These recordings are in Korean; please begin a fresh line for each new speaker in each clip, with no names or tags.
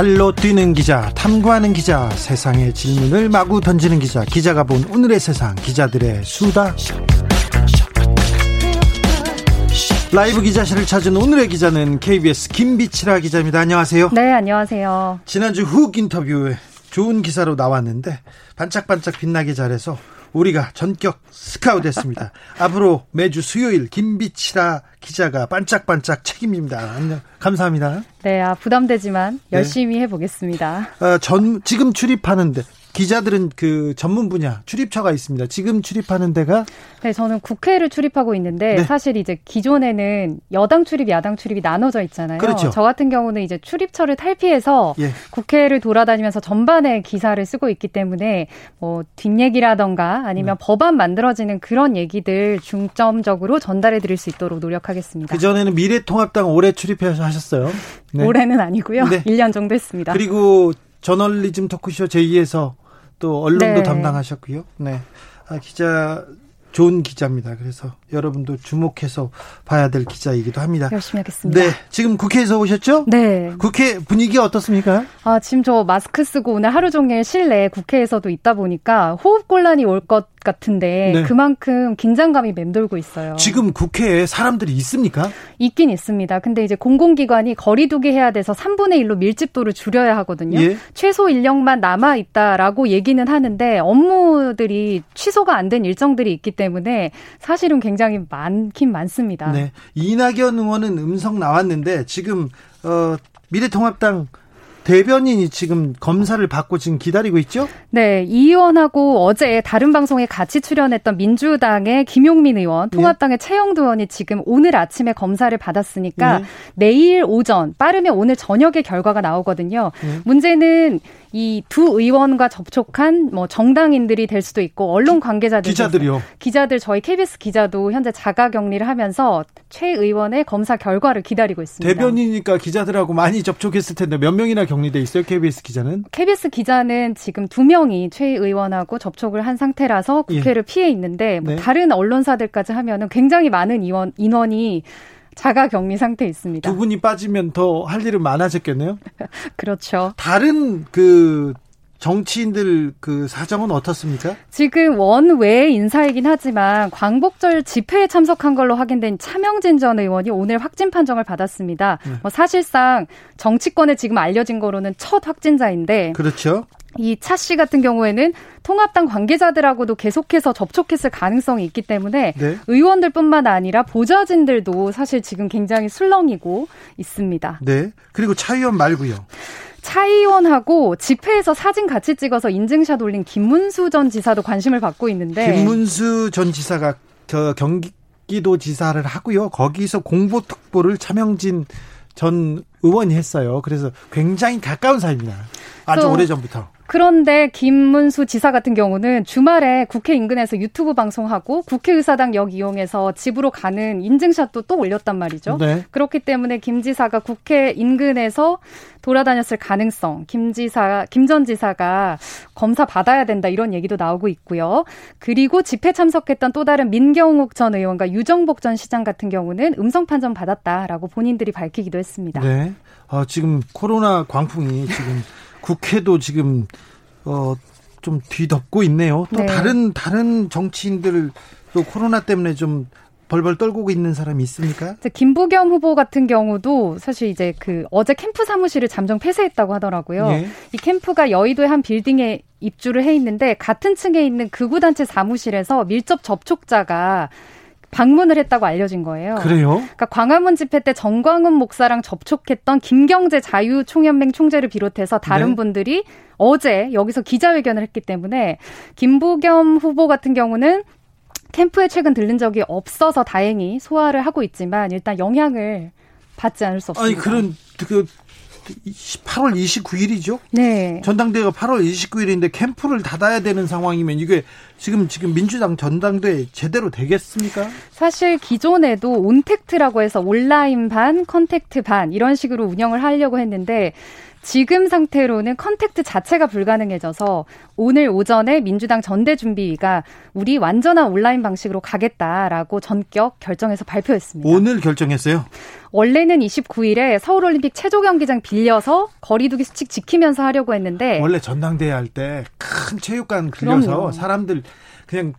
발로 뛰는 기자, 탐구하는 기자, 세상의 질문을 마구 던지는 기자, 기자가 본 오늘의 세상, 기자들의 수다. 라이브 기자실을 찾은 오늘의 기자는 KBS 김비치라 기자입니다. 안녕하세요.
네, 안녕하세요.
지난주 훅 인터뷰에 좋은 기사로 나왔는데 반짝반짝 빛나게 잘해서 우리가 전격 스카우트했습니다. 앞으로 매주 수요일 김비치라 기자가 반짝반짝 책임입니다. 안녕, 감사합니다.
네, 아, 부담되지만 네. 열심히 네. 해보겠습니다.
어, 전 지금 출입하는데 기자들은 그 전문 분야 출입처가 있습니다. 지금 출입하는 데가
네, 저는 국회를 출입하고 있는데 네. 사실 이제 기존에는 여당 출입, 야당 출입이 나눠져 있잖아요.
그렇죠.
저 같은 경우는 이제 출입처를 탈피해서 예. 국회를 돌아다니면서 전반에 기사를 쓰고 있기 때문에 뭐 뒷얘기라던가 아니면 네. 법안 만들어지는 그런 얘기들 중점적으로 전달해 드릴 수 있도록 노력하겠습니다.
그전에는 미래통합당 올해 출입해서 하셨어요.
네. 올해는 아니고요. 네. 1년 정도 했습니다.
그리고 저널리즘 토크쇼 제2에서 또 언론도 네. 담당하셨고요. 네. 아, 기자 좋은 기자입니다. 그래서 여러분도 주목해서 봐야 될 기자이기도 합니다.
열심히 하겠습니다.
네. 지금 국회에서 오셨죠?
네.
국회 분위기 어떻습니까?
아, 지금 저 마스크 쓰고 오늘 하루 종일 실내 국회에서도 있다 보니까 호흡 곤란이 올 것 같은데 네. 그만큼 긴장감이 맴돌고 있어요.
지금 국회에 사람들이 있습니까?
있긴 있습니다. 근데 이제 공공기관이 거리두기 해야 돼서 3분의 1로 밀집도를 줄여야 하거든요. 예? 최소 인력만 남아 있다라고 얘기는 하는데 업무들이 취소가 안 된 일정들이 있기 때문에 사실은 굉장히 많긴 많습니다.
네. 이낙연 의원은 음성 나왔는데 지금 어 미래통합당 대변인이 지금 검사를 받고 지금 기다리고 있죠?
네, 이 의원하고 어제 다른 방송에 같이 출연했던 민주당의 김용민 의원, 네. 통합당의 네. 최영두 의원이 지금 오늘 아침에 검사를 받았으니까 네. 내일 오전, 빠르면 오늘 저녁에 결과가 나오거든요. 네. 문제는 이 두 의원과 접촉한 뭐 정당인들이 될 수도 있고 언론 관계자들
기자들이요.
기자들 저희 KBS 기자도 현재 자가 격리를 하면서 최 의원의 검사 결과를 기다리고 있습니다.
대변이니까 기자들하고 많이 접촉했을 텐데 몇 명이나 격리돼 있어요? KBS 기자는?
KBS 기자는 지금 두 명이 최 의원하고 접촉을 한 상태라서 국회를 예. 피해 있는데 뭐 네. 다른 언론사들까지 하면은 굉장히 많은 인원 인원이 자가 격리 상태에 있습니다.
두 분이 빠지면 더 할 일은 많아졌겠네요.
그렇죠.
다른 그 정치인들 그 사정은 어떻습니까?
지금 원외 인사이긴 하지만 광복절 집회에 참석한 걸로 확인된 차명진 전 의원이 오늘 확진 판정을 받았습니다. 네. 뭐 사실상 정치권에 지금 알려진 거로는 첫 확진자인데
그렇죠.
이차 씨 같은 경우에는 통합당 관계자들하고도 계속해서 접촉했을 가능성이 있기 때문에 네. 의원들뿐만 아니라 보좌진들도 사실 지금 굉장히 술렁이고 있습니다.
네. 그리고 차 의원 말고요.
차 의원하고 집회에서 사진 같이 찍어서 인증샷 올린 김문수 전 지사도 관심을 받고 있는데
김문수 전 지사가 저 경기도 지사를 하고요. 거기서 공보특보를 차명진 전 의원이 했어요. 그래서 굉장히 가까운 사이입니다. 아주 오래 전부터.
그런데 김문수 지사 같은 경우는 주말에 국회 인근에서 유튜브 방송하고 국회의사당 역 이용해서 집으로 가는 인증샷도 또 올렸단 말이죠. 네. 그렇기 때문에 김 지사가 국회 인근에서 돌아다녔을 가능성, 김 지사, 김 전 지사가 검사 받아야 된다 이런 얘기도 나오고 있고요. 그리고 집회 참석했던 또 다른 민경욱 전 의원과 유정복 전 시장 같은 경우는 음성 판정 받았다라고 본인들이 밝히기도 했습니다.
네. 어, 지금 코로나 광풍이 지금 국회도 지금 어, 좀 뒤덮고 있네요. 또 네. 다른 다른 정치인들 또 코로나 때문에 좀 벌벌 떨고 있는 사람이 있습니까?
김부겸 후보 같은 경우도 사실 이제 그 어제 캠프 사무실을 잠정 폐쇄했다고 하더라고요. 예. 이 캠프가 여의도의 한 빌딩에 입주를 해 있는데 같은 층에 있는 극우 단체 사무실에서 밀접 접촉자가 방문을 했다고 알려진 거예요.
그래요?
그러니까 광화문 집회 때 정광훈 목사랑 접촉했던 김경재 자유총연맹 총재를 비롯해서 다른 네. 분들이 어제 여기서 기자회견을 했기 때문에 김부겸 후보 같은 경우는 캠프에 최근 들른 적이 없어서 다행히 소화를 하고 있지만 일단 영향을 받지 않을 수 없습니다.
아니 그런 그 8월 29일이죠?
네.
전당대회가 8월 29일인데 캠프를 닫아야 되는 상황이면 이게 지금 지금 민주당 전당대회 제대로 되겠습니까?
사실 기존에도 온택트라고 해서 온라인 반, contact 반 이런 식으로 운영을 하려고 했는데 지금 상태로는 contact 자체가 불가능해져서 오늘 오전에 민주당 전대준비위가 우리 완전한 온라인 방식으로 가겠다라고 전격 결정해서 발표했습니다.
오늘 결정했어요?
원래는 29일에 서울올림픽 체조 경기장 빌려서 거리두기 수칙 지키면서 하려고 했는데
원래 전당대회 할 때 큰 체육관 빌려서 그럼요. 사람들 그냥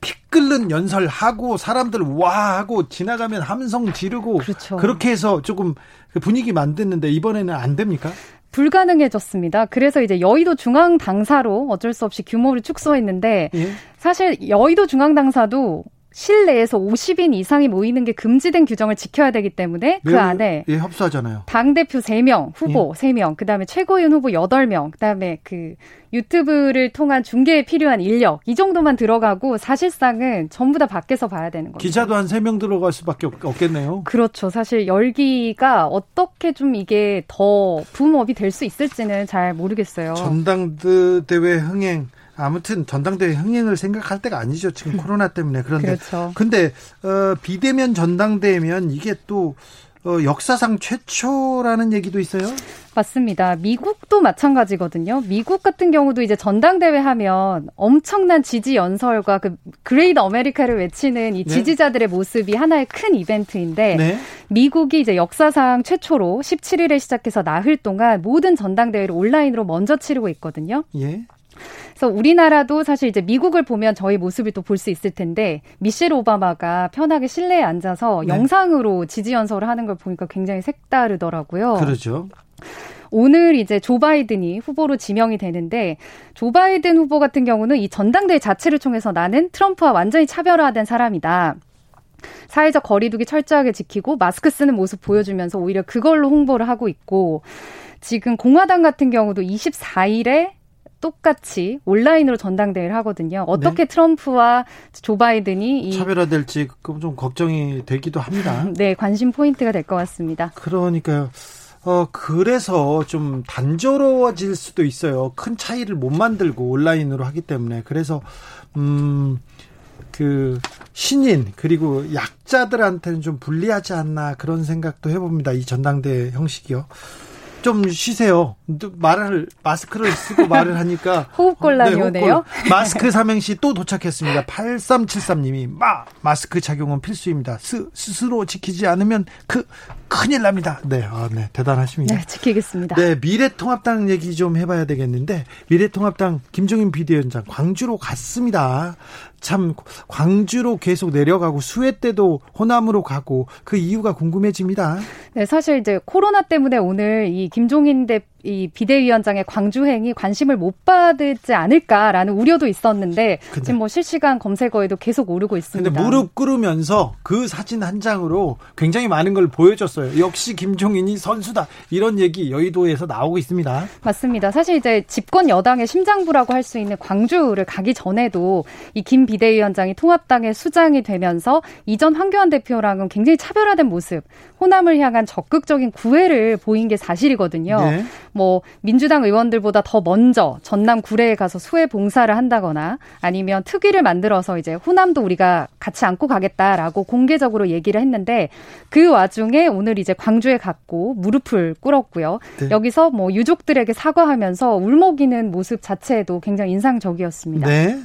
피 끓는 연설하고 사람들 와 하고 지나가면 함성 지르고 그렇죠. 그렇게 해서 조금 그 분위기 만드는데 이번에는 안 됩니까?
불가능해졌습니다. 그래서 이제 여의도 중앙 당사로 어쩔 수 없이 규모를 축소했는데 예? 사실 여의도 중앙 당사도 실내에서 50인 이상이 모이는 게 금지된 규정을 지켜야 되기 때문에 그 네, 안에
예, 협소하잖아요.
당 대표 3명, 후보 예. 3명, 그다음에 최고위원 후보 8명, 그다음에 그 유튜브를 통한 중계에 필요한 인력 이 정도만 들어가고 사실상은 전부 다 밖에서 봐야 되는 거죠.
기자도 한 3명 들어갈 수밖에 없겠네요.
그렇죠. 사실 열기가 어떻게 좀 이게 더 붐업이 될 수 있을지는 잘 모르겠어요.
전당대회 흥행 아무튼 전당대회 흥행을 생각할 때가 아니죠. 지금 음. 코로나 때문에. 그런데 그렇죠. 근데 어, 비대면 전당대회면 이게 또 어, 역사상 최초라는 얘기도 있어요?
맞습니다. 미국도 마찬가지거든요. 미국 같은 경우도 이제 전당대회 하면 엄청난 지지 연설과 그 great America를 외치는 이 네. 지지자들의 네. 모습이 하나의 큰 이벤트인데 네. 미국이 이제 역사상 최초로 17일에 시작해서 나흘 동안 모든 전당대회를 온라인으로 먼저 치르고 있거든요. 예. 그래서 우리나라도 사실 이제 미국을 보면 저희 모습을 또 볼 수 있을 텐데 미셸 오바마가 편하게 실내에 앉아서 네. 영상으로 지지 연설을 하는 걸 보니까 굉장히 색다르더라고요.
그렇죠.
오늘 이제 조 바이든이 후보로 지명이 되는데 조 바이든 후보 같은 경우는 이 전당대회 자체를 통해서 나는 트럼프와 완전히 차별화된 사람이다. 사회적 거리두기 철저하게 지키고 마스크 쓰는 모습 보여주면서 오히려 그걸로 홍보를 하고 있고 지금 공화당 같은 경우도 24일에 똑같이 온라인으로 전당대회를 하거든요. 어떻게 네. 트럼프와 조 바이든이
이 차별화될지 좀 걱정이 되기도 합니다.
네, 관심 포인트가 될 것 같습니다.
그러니까요. 어, 그래서 좀 단조로워질 수도 있어요. 큰 차이를 못 만들고 온라인으로 하기 때문에. 그래서, 음, 그, 신인, 그리고 약자들한테는 좀 불리하지 않나 그런 생각도 해봅니다. 이 전당대 형식이요. 좀 쉬세요. 말을 마스크를 쓰고 말을 하니까
호흡곤란이 네, 오네요.
마스크 삼행시 또 도착했습니다. 8373님이 마 마스크 착용은 필수입니다. 스, 스스로 지키지 않으면 그 큰일 납니다. 네, 아, 네, 대단하십니다.
네, 지키겠습니다.
네, 미래통합당 얘기 좀 해봐야 되겠는데 미래통합당 김종인 비대위원장 광주로 갔습니다. 참 광주로 계속 내려가고 수해 때도 호남으로 가고 그 이유가 궁금해집니다.
네, 사실 이제 코로나 때문에 오늘 이 김종인 대, 이 비대위원장의 광주행이 관심을 못 받지 않을까라는 우려도 있었는데 근데, 지금 뭐 실시간 검색어에도 계속 오르고 있습니다.
근데 무릎 꿇으면서 그 사진 한 장으로 굉장히 많은 걸 보여줬어요. 역시 김종인이 선수다 이런 얘기 여의도에서 나오고 있습니다.
맞습니다. 사실 이제 집권 여당의 심장부라고 할 수 있는 광주를 가기 전에도 이 김 비대위원장이 통합당의 수장이 되면서 이전 황교안 대표랑은 굉장히 차별화된 모습, 호남을 향한 적극적인 구애를 보인 게 사실이거든요. 네. 뭐 민주당 의원들보다 더 먼저 전남 구례에 가서 수해 봉사를 한다거나 아니면 특위를 만들어서 이제 호남도 우리가 같이 안고 가겠다라고 공개적으로 얘기를 했는데 그 와중에 오늘 이제 광주에 갔고 무릎을 꿇었고요. 네. 여기서 뭐 유족들에게 사과하면서 울먹이는 모습 자체도 굉장히 인상적이었습니다.
네.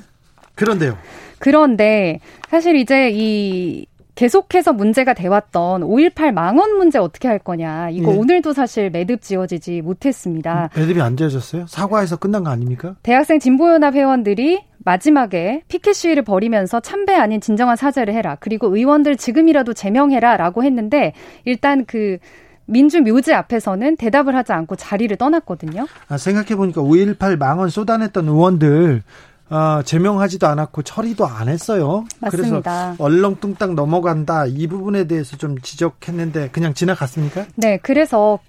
그런데요.
그런데 사실 이제 이 계속해서 문제가 돼왔던 5.18 망언 문제 어떻게 할 거냐. 이거 예. 오늘도 사실 매듭 지어지지 못했습니다.
매듭이 안 지어졌어요? 사과해서 끝난 거 아닙니까?
대학생 진보연합 회원들이 마지막에 피켓 시위를 벌이면서 참배 아닌 진정한 사죄를 해라. 그리고 의원들 지금이라도 제명해라. 라고 했는데 일단 그 민주 묘지 앞에서는 대답을 하지 않고 자리를 떠났거든요.
아, 생각해보니까 5.18 망언 쏟아냈던 의원들 어, 제명하지도 않았고 처리도 안 했어요.
맞습니다.
그래서 얼렁뚱땅 넘어간다 이 부분에 대해서 좀 지적했는데 그냥 지나갔습니까?
네, 그래서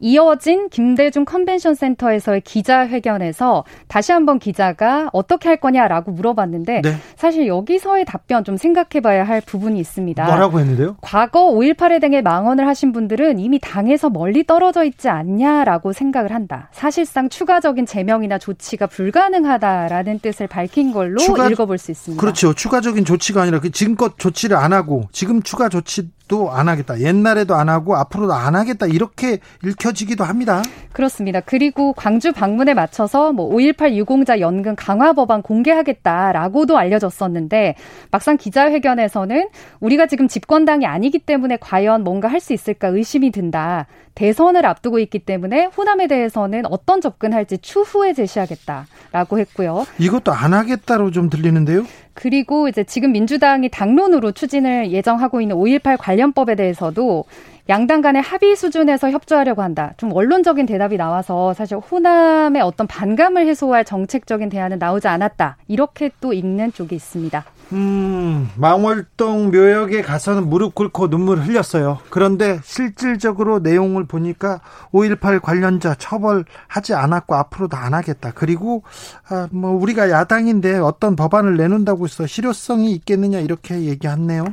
이어진 김대중 컨벤션 센터에서의 기자회견에서 다시 한번 기자가 어떻게 할 거냐라고 물어봤는데 네. 사실 여기서의 답변 좀 생각해 봐야 할 부분이 있습니다.
뭐라고 했는데요?
과거 5.18에 등에 망언을 하신 분들은 이미 당에서 멀리 떨어져 있지 않냐라고 생각을 한다. 사실상 추가적인 제명이나 조치가 불가능하다라는 뜻을 밝힌 걸로 추가, 읽어볼 수 있습니다.
그렇죠. 추가적인 조치가 아니라 그 지금껏 조치를 안 하고 지금 추가 조치 또안 하겠다. 옛날에도 안 하고 앞으로도 안 하겠다. 이렇게 읽혀지기도 합니다.
그렇습니다. 그리고 광주 방문에 맞춰서 뭐 5.18 유공자 연금 강화 법안 공개하겠다라고도 알려졌었는데 막상 기자회견에서는 우리가 지금 집권당이 아니기 때문에 과연 뭔가 할 수 있을까 의심이 든다. 대선을 앞두고 있기 때문에 호남에 대해서는 어떤 접근할지 추후에 제시하겠다라고 했고요.
이것도 안 하겠다로 좀 들리는데요.
그리고 이제 지금 민주당이 당론으로 추진을 예정하고 있는 5.18 관련법에 대해서도 양당 간의 합의 수준에서 협조하려고 한다. 좀 원론적인 대답이 나와서 사실 호남의 어떤 반감을 해소할 정책적인 대안은 나오지 않았다. 이렇게 또 읽는 쪽이 있습니다.
음, 망월동 묘역에 가서는 무릎 꿇고 눈물 흘렸어요. 그런데 실질적으로 내용을 보니까 5.18 관련자 처벌하지 않았고 앞으로도 안 하겠다. 그리고 아, 뭐 우리가 야당인데 어떤 법안을 내놓는다고 해서 실효성이 있겠느냐 이렇게 얘기했네요.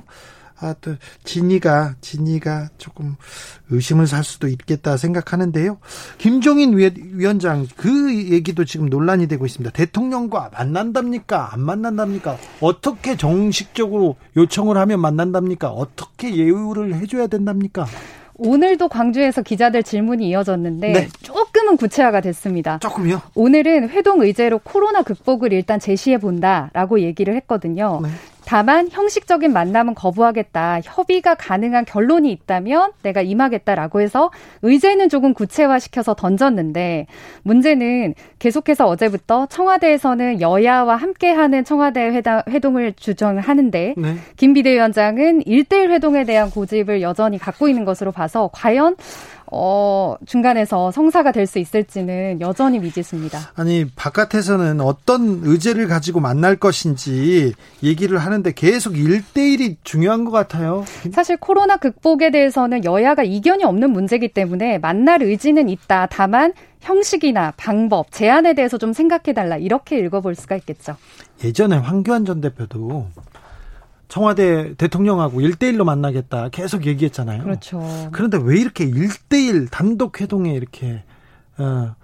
아, 또, 진이가, 진이가 조금 의심을 살 수도 있겠다 생각하는데요. 김종인 위원장, 그 얘기도 지금 논란이 되고 있습니다. 대통령과 만난답니까? 안 만난답니까? 어떻게 정식적으로 요청을 하면 만난답니까? 어떻게 예우를 해줘야 된답니까?
오늘도 광주에서 기자들 질문이 이어졌는데 네. 조금은 구체화가 됐습니다.
조금요?
오늘은 회동 의제로 코로나 극복을 일단 제시해 본다라고 얘기를 했거든요. 네. 다만 형식적인 만남은 거부하겠다. 협의가 가능한 결론이 있다면 내가 임하겠다라고 해서 의제는 조금 구체화시켜서 던졌는데 문제는 계속해서 어제부터 청와대에서는 여야와 함께하는 청와대 회담, 회동을 주장하는데 네. 김 비대위원장은 일대일 회동에 대한 고집을 여전히 갖고 있는 것으로 봐서 과연 어, 중간에서 성사가 될 수 있을지는 여전히 미지수입니다.
아니, 바깥에서는 어떤 의제를 가지고 만날 것인지 얘기를 하는데 계속 1대1이 중요한 것 같아요.
사실 코로나 극복에 대해서는 여야가 이견이 없는 문제이기 때문에 만날 의지는 있다. 다만 형식이나 방법, 제안에 대해서 좀 생각해달라. 이렇게 읽어볼 수가 있겠죠.
예전에 황교안 전 대표도 청와대 대통령하고 1대1로 만나겠다 계속 얘기했잖아요.
그렇죠.
그런데 왜 이렇게 1대1 단독 회동에 이렇게 어,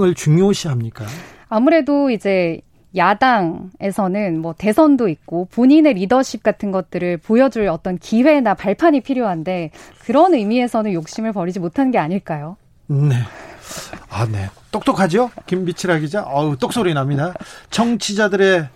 을 중요시합니까?
아무래도 이제 야당에서는 뭐 대선도 있고 본인의 리더십 같은 것들을 보여줄 어떤 기회나 발판이 필요한데 그런 의미에서는 욕심을 버리지 못한 게 아닐까요?
네. 아, 네. 똑똑하죠? 김비치라 기자. 어우, 똑소리 납니다. 청취자들의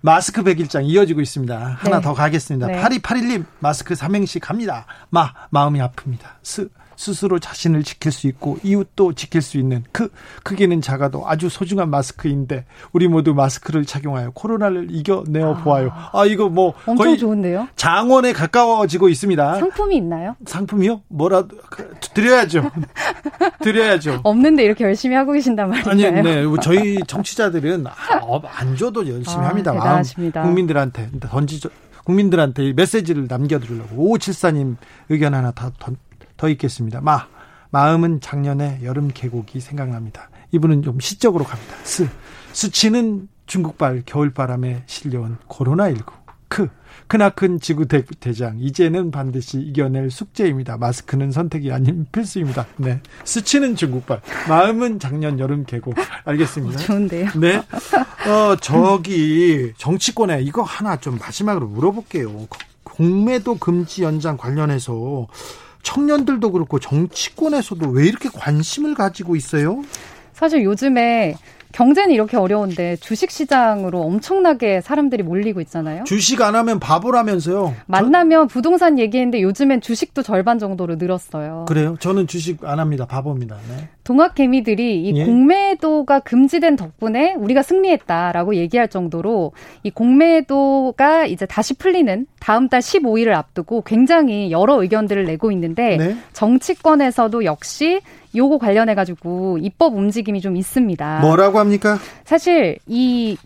마스크 100일장 이어지고 있습니다. 하나 네. 더 가겠습니다. 네. 8281님, 마스크 삼행시 갑니다. 마, 마음이 아픕니다. 스, 스스로 자신을 지킬 수 있고 이웃도 지킬 수 있는 그 크기는 작아도 아주 소중한 마스크인데 우리 모두 마스크를 착용하여 코로나를 이겨내어 아. 보아요. 아 이거 뭐
엄청 거의 좋은데요?
장원에 가까워지고 있습니다.
상품이 있나요?
상품이요? 뭐라도 그, 드려야죠. 드려야죠.
없는데 이렇게 열심히 하고 계신단 말이에요.
아니, 네. 저희 청취자들은 안 줘도 열심히 아, 합니다.
대단하십니다.
국민들한테 던지 국민들한테 메시지를 남겨드리려고 5574님 의견 하나 다 던, 더 있겠습니다. 마 마음은 작년에 여름 계곡이 생각납니다. 이분은 좀 시적으로 갑니다. 스 스치는 중국발 겨울바람에 실려온 코로나19. 크 크나큰 지구 대, 장 이제는 반드시 이겨낼 숙제입니다. 마스크는 선택이 아닌 필수입니다. 네. 스치는 중국발 마음은 작년 여름 계곡 알겠습니다.
좋은데요.
네. 어 저기 정치권에 이거 하나 좀 마지막으로 물어볼게요. 공매도 금지 연장 관련해서 청년들도 그렇고 정치권에서도 왜 이렇게 관심을 가지고 있어요?
사실 요즘에 경제는 이렇게 어려운데 주식 시장으로 엄청나게 사람들이 몰리고 있잖아요.
주식 안 하면 바보라면서요.
만나면 부동산 얘기했는데 요즘엔 주식도 절반 정도로 늘었어요.
그래요? 저는 주식 안 합니다. 바보입니다. 네.
동학개미들이 이 예? 공매도가 금지된 덕분에 우리가 승리했다라고 얘기할 정도로 이 공매도가 이제 다시 풀리는 다음 달 15일을 앞두고 굉장히 여러 의견들을 내고 있는데 네? 정치권에서도 역시 요거 관련해 가지고 입법 움직임이 좀 있습니다.
뭐라고 합니까?
사실 이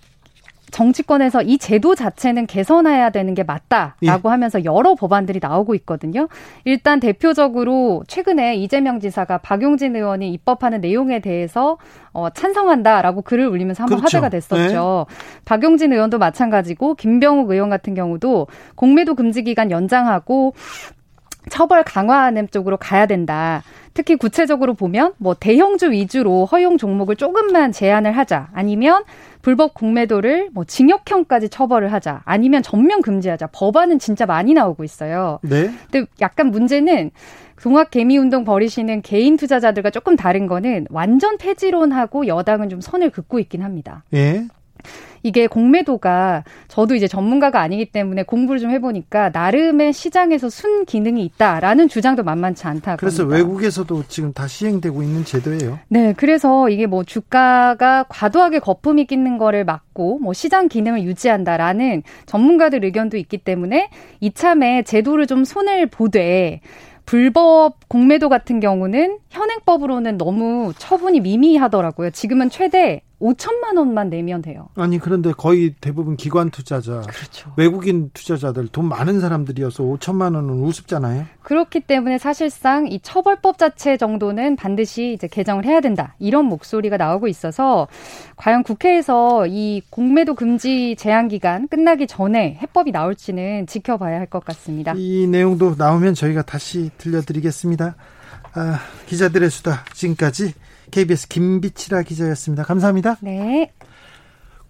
정치권에서 이 제도 자체는 개선해야 되는 게 맞다라고 예. 하면서 여러 법안들이 나오고 있거든요. 일단 대표적으로 최근에 이재명 지사가 박용진 의원이 입법하는 내용에 대해서 어, 찬성한다라고 글을 올리면서 한번 그렇죠. 화제가 됐었죠. 네. 박용진 의원도 마찬가지고 김병욱 의원 같은 경우도 공매도 금지 기간 연장하고 처벌 강화하는 쪽으로 가야 된다. 특히 구체적으로 보면 뭐 대형주 위주로 허용 종목을 조금만 제한을 하자. 아니면 불법 공매도를 뭐 징역형까지 처벌을 하자. 아니면 전면 금지하자. 법안은 진짜 많이 나오고 있어요. 네. 근데 약간 문제는 동학 개미 운동 벌이시는 개인 투자자들과 조금 다른 거는 완전 폐지론하고 여당은 좀 선을 긋고 있긴 합니다. 예. 이게 공매도가 저도 이제 전문가가 아니기 때문에 공부를 좀 해보니까 나름의 시장에서 순 기능이 있다라는 주장도 만만치 않다.
그래서 겁니다. 외국에서도 지금 다 시행되고 있는 제도예요.
네, 그래서 이게 뭐 주가가 과도하게 거품이 끼는 거를 막고 뭐 시장 기능을 유지한다라는 전문가들 의견도 있기 때문에 이참에 제도를 좀 손을 보되 불법 공매도 같은 경우는 현행법으로는 너무 처분이 미미하더라고요. 지금은 최대 5천만 원만 내면 돼요.
아니 그런데 거의 대부분 기관 투자자, 그렇죠. 외국인 투자자들 돈 많은 사람들이어서 5천만 원은 우습잖아요.
그렇기 때문에 사실상 이 처벌법 자체 정도는 반드시 이제 개정을 해야 된다 이런 목소리가 나오고 있어서 과연 국회에서 이 공매도 금지 제한 기간 끝나기 전에 해법이 나올지는 지켜봐야 할 것 같습니다.
이 내용도 나오면 저희가 다시 들려드리겠습니다. 아, 기자들의 수다 지금까지. KBS 김비치라 기자였습니다. 감사합니다.
네.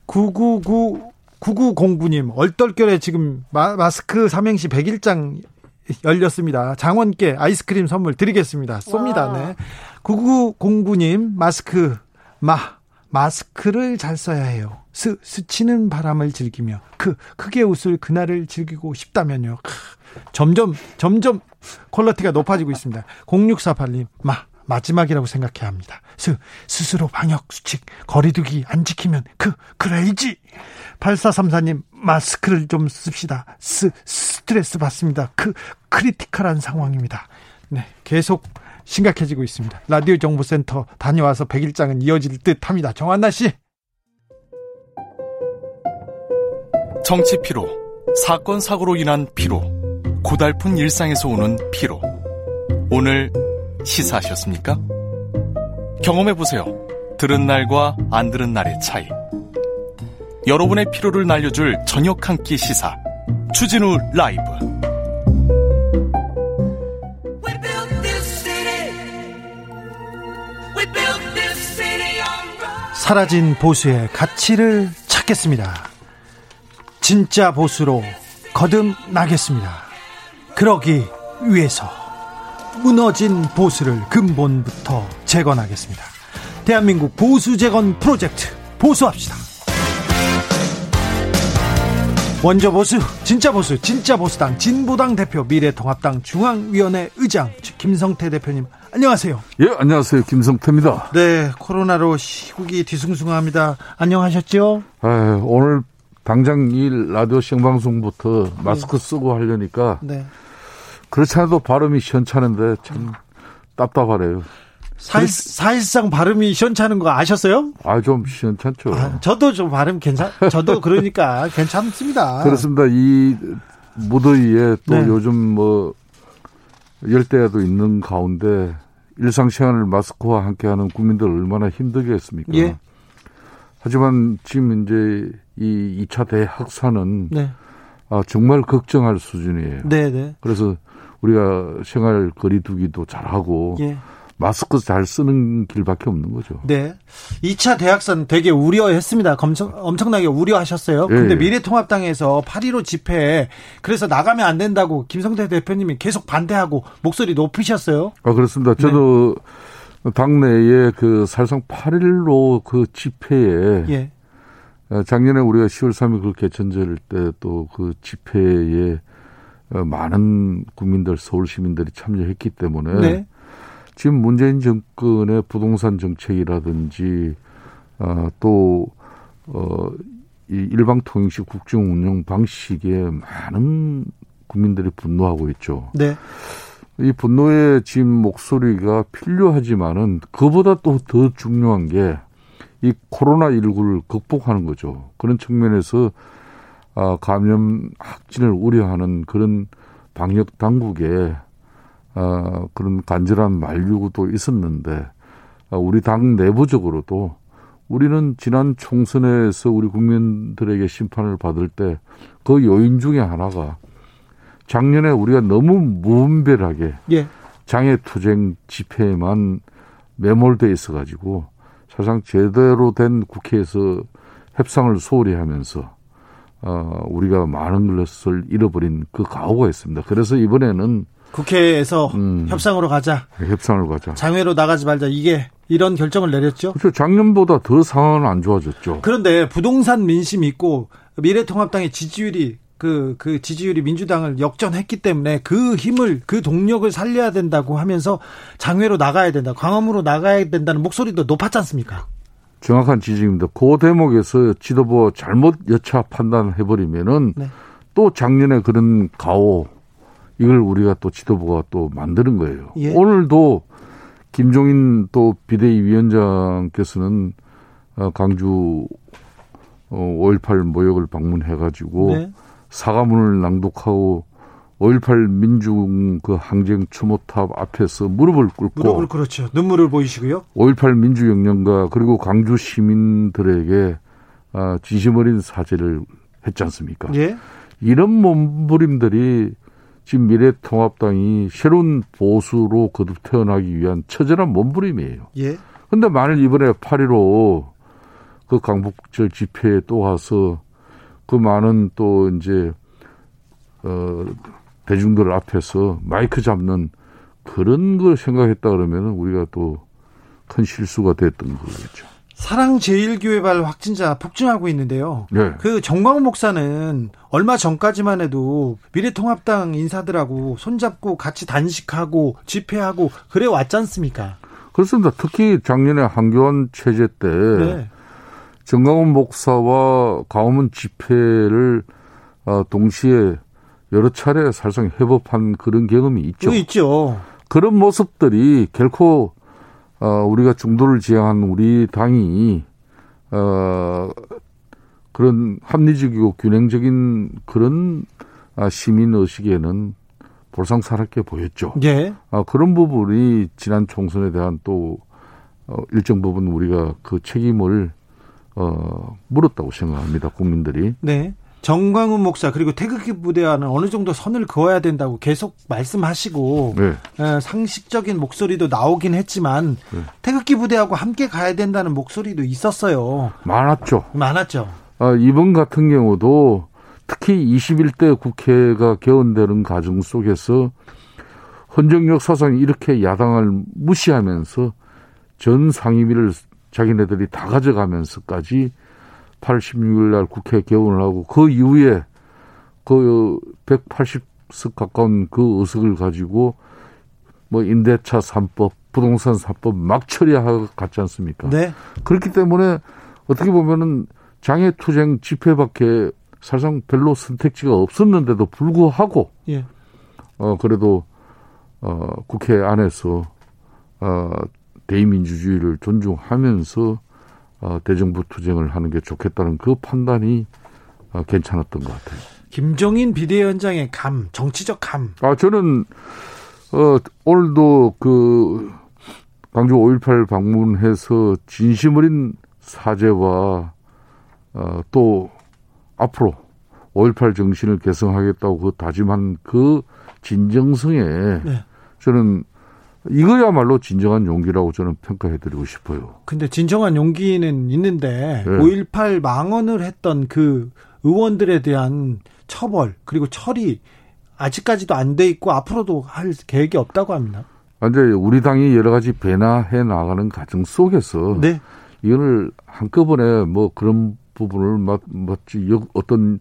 999 9909님 얼떨결에 지금 마, 스크 삼행시 100일장 열렸습니다. 장원께 아이스크림 선물 드리겠습니다. 쏩니다. 와. 네. 9909님 마스크 마 마스크를 잘 써야 해요. 스 스치는 바람을 즐기며 그 크게 웃을 그날을 즐기고 싶다면요. 크, 점점 점점 quality가 높아지고 있습니다. 0648님 마 마지막이라고 생각해야 합니다. 스, 스스로 방역 수칙, 거리두기 안 지키면 그, 그래야지. 8434님, 마스크를 좀 씁시다. 스, 스트레스 받습니다. 그, critical한 상황입니다. 네, 계속 심각해지고 있습니다. 라디오 정보센터 다녀와서 100일장은 이어질 듯 합니다. 정한나 씨.
정치 피로, 사건 사고로 인한 피로, 고달픈 일상에서 오는 피로. 오늘 시사하셨습니까? 경험해보세요. 들은 날과 안 들은 날의 차이. 여러분의 피로를 날려줄 저녁 한 끼 시사. 추진우 라이브.
사라진 보수의 가치를 찾겠습니다. 진짜 보수로 거듭나겠습니다. 그러기 위해서. 무너진 보수를 근본부터 재건하겠습니다. 대한민국 보수 재건 프로젝트 보수합시다. 원조 보수, 진짜 보수, 진짜 보수당, 진보당 대표, 미래통합당 중앙위원회 의장 김성태 대표님, 안녕하세요.
예, 안녕하세요. 김성태입니다.
네, 코로나로 시국이 뒤숭숭합니다. 안녕하셨죠?
아, 오늘 당장 이 라디오 생방송부터 마스크 쓰고 하려니까 네. 그렇지 않아도 발음이 시원찮은데 참 답답하네요.
사실, 사실상 발음이 시원찮은 거 아셨어요?
아, 좀 시원찮죠. 아,
저도 좀 발음 괜찮, 저도 그러니까 괜찮습니다.
그렇습니다. 이 무더위에 또 네. 요즘 뭐 열대야도 있는 가운데 일상생활을 마스크와 함께하는 국민들 얼마나 힘들게 했습니까? 예. 하지만 지금 이제 이 2차 대확산은 네. 아, 정말 걱정할 수준이에요. 네, 네. 그래서 우리가 생활 거리두기도 잘하고 예. 마스크 잘 쓰는 길밖에 없는 거죠.
네. 2차 대학선 되게 우려했습니다. 엄청, 엄청나게 우려하셨어요. 예. 근데 미래통합당에서 8.15 집회에 그래서 나가면 안 된다고 김성태 대표님이 계속 반대하고 목소리 높이셨어요.
아, 그렇습니다. 저도 네. 당내에 그 살상 8.15 그 집회에 예. 작년에 우리가 10월 3일 그 개천절 때 또 그 집회에 어, 많은 국민들, 서울 시민들이 참여했기 때문에 네. 지금 문재인 정권의 부동산 정책이라든지 어, 또 어, 이 일방통행식 국정 운영 방식에 많은 국민들이 분노하고 있죠. 네. 이 분노의 지금 목소리가 필요하지만은 그보다 또 더 중요한 게 이 코로나 19를 극복하는 거죠. 그런 측면에서 아, 감염 확진을 우려하는 그런 방역 당국에 아, 그런 간절한 만류도 있었는데 아, 우리 당 내부적으로도 우리는 지난 총선에서 우리 국민들에게 심판을 받을 때 그 요인 중에 하나가 작년에 우리가 너무 무분별하게 예. 장애투쟁 집회에만 매몰돼 있어가지고 사실상 제대로 된 국회에서 협상을 소홀히 하면서 어, 우리가 많은 것을 잃어버린 그 가오가 있습니다. 그래서 이번에는
국회에서 음, 협상으로 가자.
협상을 가자.
장외로 나가지 말자. 이게 이런 결정을 내렸죠.
그렇죠. 작년보다 더 상황은 안 좋아졌죠.
그런데 부동산 민심이 있고 미래통합당의 지지율이 그, 그 지지율이 민주당을 역전했기 때문에 그 힘을, 그 동력을 살려야 된다고 하면서 장외로 나가야 된다. 광화문으로 나가야 된다는 목소리도 높았지 않습니까?
정확한 지적입니다. 그 대목에서 지도부 잘못 여차 판단해버리면은 네. 또 작년에 그런 가오 이걸 우리가 또 지도부가 또 만드는 거예요. 예. 오늘도 김종인 또 비대위 위원장께서는 어, 강주 5.18 어, 모욕을 방문해가지고 네. 사과문을 낭독하고 5.18 민중 그 항쟁 추모탑 앞에서 무릎을 꿇고
무릎을 그렇죠. 눈물을 보이시고요.
5.18 민주혁명가 그리고 광주 시민들에게 아, 진심 어린 사죄를 했지 않습니까? 예. 이런 몸부림들이 지금 미래통합당이 새로운 보수로 거듭 태어나기 위한 처절한 몸부림이에요. 예. 근데 만일 이번에 8.15 그 강북절 집회에 또 와서 그 많은 또 이제 어 대중들 앞에서 마이크 잡는 그런 걸 생각했다 그러면 우리가 또 큰 실수가 됐던 거겠죠.
사랑제일교회발 확진자 폭증하고 있는데요. 네. 그 정광훈 목사는 얼마 전까지만 해도 미래통합당 인사들하고 손잡고 같이 단식하고 집회하고 그래 왔지 않습니까?
그렇습니다. 특히 작년에 한교안 체제 때 네. 정광훈 목사와 가오문 집회를 어, 동시에 여러 차례 살상 회법한 그런 경험이 있죠.
있죠.
그런 모습들이 결코 어, 우리가 중도를 지향한 우리 당이 어, 그런 합리적이고 균형적인 그런 아, 시민 의식에는 볼상사납게 보였죠. 예. 아, 그런 부분이 지난 총선에 대한 또 어, 일정 부분 우리가 그 책임을 어, 물었다고 생각합니다. 국민들이.
네. 정광훈 목사 그리고 태극기 부대와는 어느 정도 선을 그어야 된다고 계속 말씀하시고 네. 에, 상식적인 목소리도 나오긴 했지만 네. 태극기 부대하고 함께 가야 된다는 목소리도 있었어요.
많았죠.
많았죠.
아, 이번 같은 경우도 특히 21대 국회가 개헌되는 과정 속에서 헌정역 사상이 이렇게 야당을 무시하면서 전 상임위를 자기네들이 다 가져가면서까지 8월 16일 날 국회 개원을 하고 그 이후에 그 180석 가까운 그 의석을 가지고 뭐 임대차 3법, 부동산 3법 막 처리하고 갔지 않습니까? 네. 그렇기 때문에 어떻게 보면은 장애 투쟁 집회밖에 사실상 별로 선택지가 없었는데도 불구하고 예. 어 그래도 어 국회 안에서 어 대의민주주의를 존중하면서 어, 대정부 투쟁을 하는 게 좋겠다는 그 판단이 어, 괜찮았던 것 같아요.
김종인 비대위원장의 감, 정치적 감.
아 저는 어, 오늘도 그 광주 5.18 방문해서 진심 어린 사죄와 어, 또 앞으로 5.18 정신을 개성하겠다고 그 다짐한 그 진정성에 네. 저는 이거야말로 진정한 용기라고 저는 평가해드리고 싶어요.
근데 진정한 용기는 있는데 네. 5.18 망언을 했던 그 의원들에 대한 처벌 그리고 처리 아직까지도 안 돼 있고 앞으로도 할 계획이 없다고 합니다.
이제 우리 당이 여러 가지 변화해 나가는 과정 속에서 네. 이거를 한꺼번에 뭐 그런 부분을 마치 어떤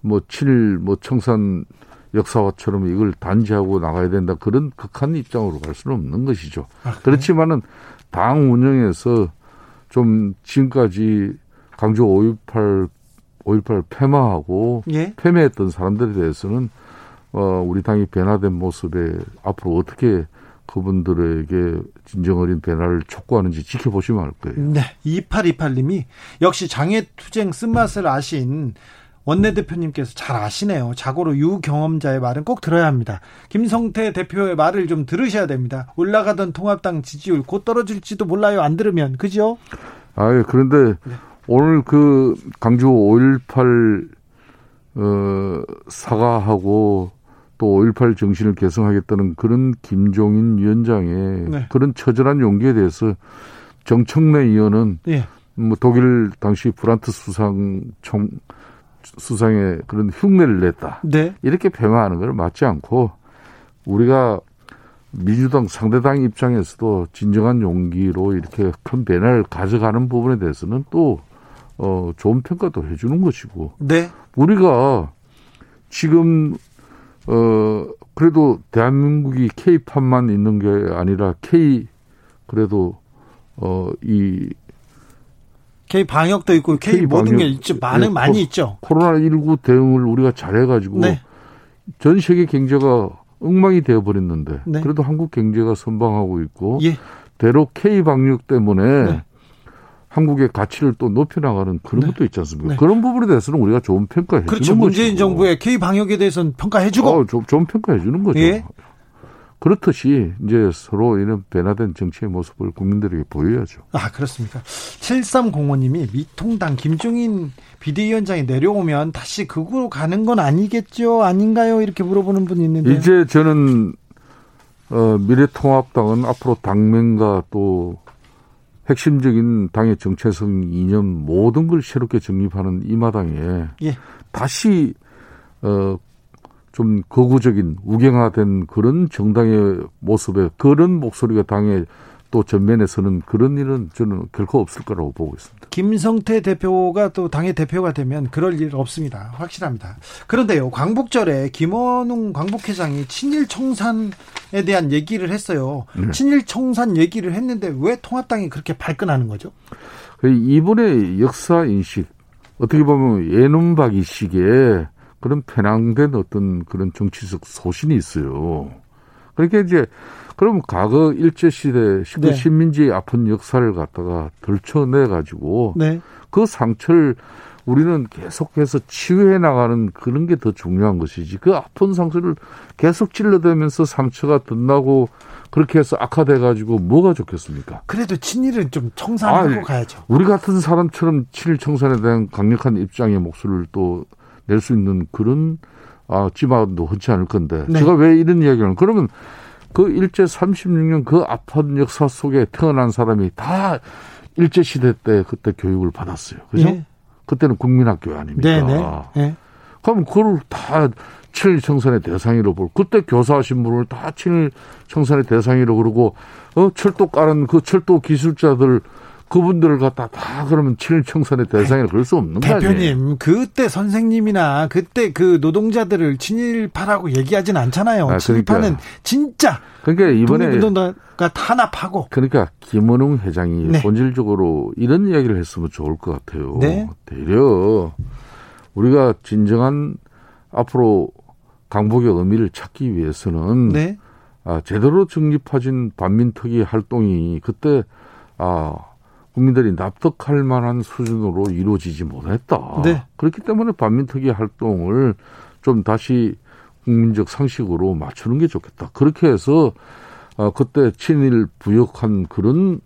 뭐 친일 뭐 청산 역사처럼 이걸 단지하고 나가야 된다 그런 극한 입장으로 갈 수는 없는 것이죠. 아, 그렇지만은 당 운영에서 좀 지금까지 강조 5.18 5.18 폐마하고 예? 폐매했던 사람들에 대해서는 어 우리 당이 변화된 모습에 앞으로 어떻게 그분들에게 진정 어린 변화를 촉구하는지 지켜보시면 알 거예요.
네. 2828님이 역시 장애투쟁 쓴맛을 아신 원내대표님께서 잘 아시네요. 자고로 유경험자의 말은 꼭 들어야 합니다. 김성태 대표의 말을 좀 들으셔야 됩니다. 올라가던 통합당 지지율 곧 떨어질지도 몰라요. 안 들으면. 그죠?
아, 그런데 네. 오늘 그 강주 5.18 어, 사과하고 또 5.18 정신을 개성하겠다는 그런 김종인 위원장의 네. 그런 처절한 용기에 대해서 정청래 의원은 네. 뭐 독일 당시 브란트 수상 총 수상의 그런 흉내를 냈다. 네. 이렇게 폄하하는 걸 맞지 않고 우리가 민주당 상대당 입장에서도 진정한 용기로 이렇게 큰 변화를 가져가는 부분에 대해서는 또 어, 좋은 평가도 해주는 것이고. 네. 우리가 지금 어 그래도 대한민국이 K-팝만 있는 게 아니라 K 그래도 어이
K 방역도 있고 K, K 모든 게 있죠. 많은 네, 많이 있죠.
코로나 19 대응을 우리가 잘해가지고 네. 전 세계 경제가 엉망이 되어 버렸는데 네. 그래도 한국 경제가 선방하고 있고 예. 대로 K 방역 때문에 네. 한국의 가치를 또 높여 나가는 그런 네. 것도 있지 않습니까? 네. 그런 부분에 대해서는 우리가 좋은 평가해
그렇죠.
주는
거죠. 문재인 정부의 K 방역에 대해서는 평가해 주고
어, 좀, 좋은 평가해 주는 거죠. 예. 그렇듯이 이제 서로 이런 변화된 정치의 모습을 국민들에게 보여야죠.
아 그렇습니까? 7305님이 미통당 김종인 비대위원장이 내려오면 다시 극으로 가는 건 아니겠죠? 아닌가요? 이렇게 물어보는 분이 있는데
이제 저는 어, 미래통합당은 앞으로 당명과 또 핵심적인 당의 정체성 이념 모든 걸 새롭게 정립하는 이 마당에 예. 다시 어, 좀 거구적인 우경화된 그런 정당의 모습에 그런 목소리가 당에 또 전면에 서는 그런 일은 저는 결코 없을 거라고 보고 있습니다.
김성태 대표가 또 당의 대표가 되면 그럴 일 없습니다. 확실합니다. 그런데요, 광복절에 김원웅 광복회장이 친일 청산에 대한 얘기를 했어요. 네. 친일 청산 얘기를 했는데 왜 통합당이 그렇게 발끈하는 거죠?
그 이분의 역사 인식 어떻게 보면 예눈박이식의 그런 편향된 어떤 그런 정치적 소신이 있어요. 그러니까 이제 그럼 과거 일제 시대 그 네. 식민지의 아픈 역사를 갖다가 덜쳐내 가지고 네. 그 상처를 우리는 계속해서 치유해 나가는 그런 게 더 중요한 것이지 그 아픈 상처를 계속 찔러대면서 상처가 덧나고 그렇게 해서 악화돼 가지고 뭐가 좋겠습니까?
그래도 친일은 좀 청산하고 아, 가야죠.
우리 같은 사람처럼 친일 청산에 대한 강력한 입장의 목소리를 또 낼 수 있는 그런 아, 지만도 흔치 않을 건데 네. 제가 왜 이런 이야기를 그러면 그 일제 36년 그 아픈 역사 속에 태어난 사람이 다 일제 시대 때 그때 교육을 받았어요. 그죠? 예. 그때는 국민학교 아닙니까? 네네. 예. 그럼 그걸 다 친일 청산의 대상이로 볼. 그때 교사하신 분을 다 친일 청산의 대상이로 그러고 어 철도 깔은 그 철도 기술자들 그분들을 갖다 다 그러면 친일청산의 대상이라 그럴 수 없는 거예요.
대표님, 그때 선생님이나 그때 그 노동자들을 친일파라고 얘기하진 않잖아요. 아, 그러니까. 친일파는 진짜
그러니까 이번에
운동가 탄압하고
그러니까 김원웅 회장이 네. 본질적으로 이런 이야기를 했으면 좋을 것 같아요. 네. 되려 우리가 진정한 앞으로 강복의 의미를 찾기 위해서는 네. 아, 제대로 정립해진 반민특위 활동이 그때 아 국민들이 납득할 만한 수준으로 이루어지지 못했다. 네. 그렇기 때문에 반민특위 활동을 좀 다시 국민적 상식으로 맞추는 게 좋겠다. 그렇게 해서 어, 그때 친일 부역한 그런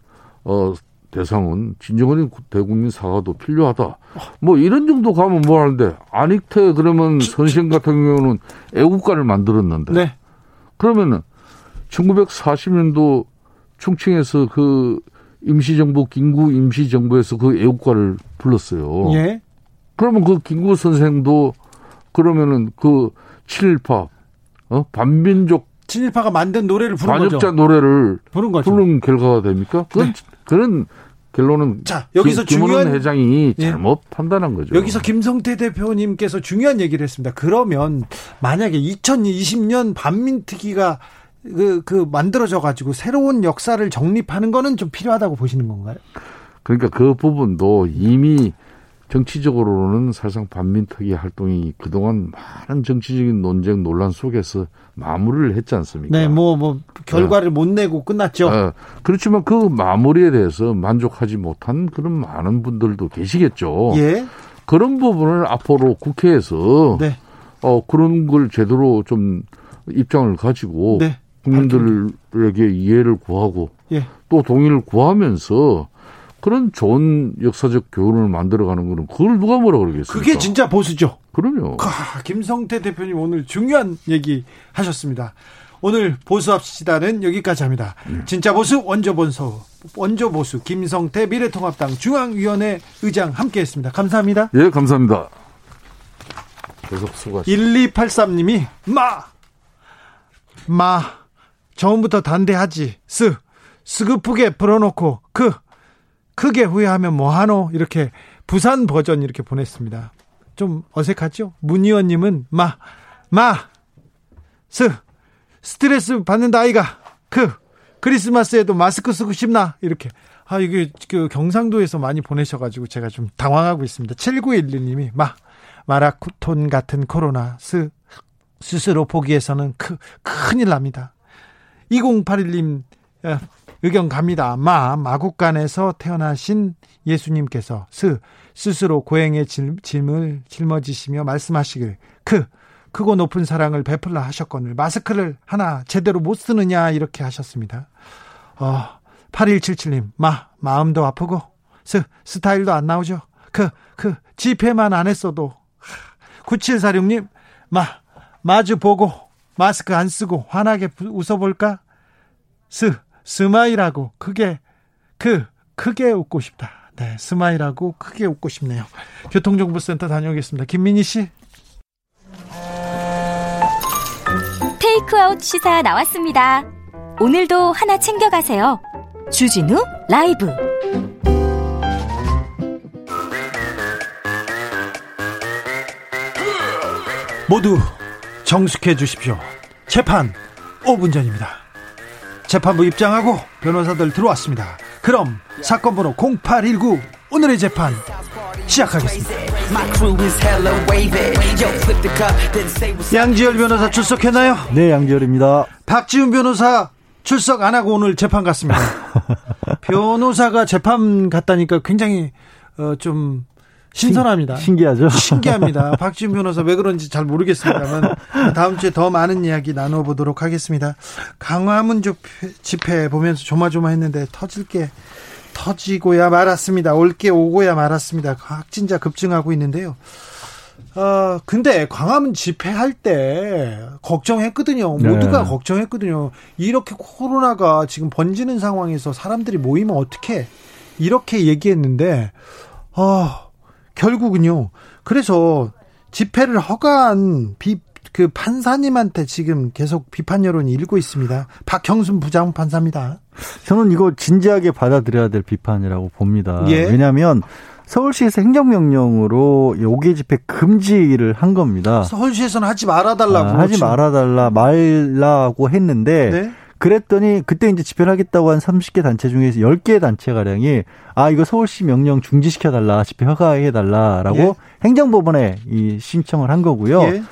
어, 대상은 진정한 대국민 사과도 필요하다. 뭐 이런 정도 가면 뭐 하는데 안익태 그러면 선생 같은 경우는 애국가를 만들었는데 네. 그러면은 1940년도 충청에서 그 임시정부 김구 임시정부에서 그 애국가를 불렀어요. 예. 그러면 그 김구 선생도 그러면은 그 친일파 어 반민족
친일파가 만든 노래를 부른
반역자 거죠. 노래를 부른 거죠. 부른 결과가 됩니까? 그건 네. 그런 결론은 자 여기서 김, 중요한 회장이 예. 잘못 예. 판단한 거죠.
여기서 김성태 대표님께서 중요한 얘기를 했습니다. 그러면 만약에 2020년 반민특위가 그, 그 만들어져 가지고 새로운 역사를 정립하는 거는 좀 필요하다고 보시는 건가요?
그러니까 그 부분도 이미 정치적으로는 사실상 반민특위 활동이 그동안 많은 정치적인 논쟁 논란 속에서 마무리를 했지 않습니까?
네, 뭐, 뭐, 결과를 네. 못 내고 끝났죠. 네.
그렇지만 그 마무리에 대해서 만족하지 못한 그런 많은 분들도 계시겠죠. 예. 그런 부분을 앞으로 국회에서 네. 어, 그런 걸 제대로 좀 입장을 가지고 네. 국민들에게 이해를 구하고 예. 또 동의를 구하면서 그런 좋은 역사적 교훈을 만들어가는 거는 그걸 누가 뭐라 그러겠습니까?
그게 진짜 보수죠.
그럼요.
아, 김성태 대표님 오늘 중요한 얘기 하셨습니다. 오늘 보수합시다는 여기까지 합니다. 네. 진짜 보수 원조 보수 원조 보수 김성태 미래통합당 중앙위원회 의장 함께했습니다. 감사합니다.
예, 감사합니다. 계속 수고하십니다.
1283님이 마! 마! 처음부터 단디하지. 스! 스급프게 불어놓고 그 크게 후회하면 뭐하노? 이렇게 부산 버전 이렇게 보냈습니다. 좀 어색하죠? 문희원님은 마, 마, 스, 스트레스 받는다 아이가 그 크리스마스에도 마스크 쓰고 싶나? 이렇게. 아, 이게 그 경상도에서 많이 보내셔가지고 제가 좀 당황하고 있습니다. 7912님이 마, 마라톤 같은 코로나 스, 스스로 포기해서는 크, 큰일 납니다. 2081님 의견 갑니다. 마, 마국간에서 태어나신 예수님께서 스, 스스로 고행의 짐을 짊어지시며 말씀하시길 그, 크고 높은 사랑을 베풀라 하셨거늘 마스크를 하나 제대로 못 쓰느냐 이렇게 하셨습니다. 어, 8177님, 마, 마음도 아프고, 스, 스타일도 안 나오죠. 그, 그, 집회만 안 했어도. 9746님, 마, 마주 보고, 마스크 안 쓰고, 환하게 웃어볼까? 스, 스마일하고 크게 그 크게 웃고 싶다. 네, 스마일하고 크게 웃고 싶네요. 교통정보센터 다녀오겠습니다. 김민희 씨.
테이크아웃 시사 나왔습니다. 오늘도 하나 챙겨가세요. 주진우 라이브.
모두 정숙해 주십시오. 재판 5분 전입니다. 재판부 입장하고 변호사들 들어왔습니다. 그럼 사건 번호 0819 오늘의 재판 시작하겠습니다. 양지열 변호사 출석했나요?
네, 양지열입니다.
박지훈 변호사 출석 안 하고 오늘 재판 갔습니다. 변호사가 재판 갔다니까 굉장히 어, 좀 신선합니다.
신, 기하죠
신기합니다. 박지훈 변호사 왜 그런지 잘 모르겠습니다만 다음 주에 더 많은 이야기 나눠보도록 하겠습니다. 강화문 집회 보면서 조마조마했는데 터질 게 터지고야 말았습니다. 올 게 오고야 말았습니다. 확진자 급증하고 있는데요. 어, 근데 광화문 집회할 때 걱정했거든요. 모두가 네. 걱정했거든요. 이렇게 코로나가 지금 번지는 상황에서 사람들이 모이면 어떻게 이렇게 얘기했는데, 어, 결국은요. 그래서 집회를 허가한 비, 그 판사님한테 지금 계속 비판 여론이 일고 있습니다. 박형순 부장 판사입니다.
저는 이거 진지하게 받아들여야 될 비판이라고 봅니다. 예. 왜냐하면 서울시에서 행정명령으로 요기 집회 금지를 한 겁니다.
서울시에서는 하지 말아달라고.
아, 하지 말아달라, 말라고 했는데, 네? 그랬더니 그때 이제 집회를 하겠다고 한 30개 단체 중에서 10개 단체 가량이 아 이거 서울시 명령 중지시켜 달라 집회 허가해 달라라고 예. 행정법원에 이 신청을 한 거고요. 예.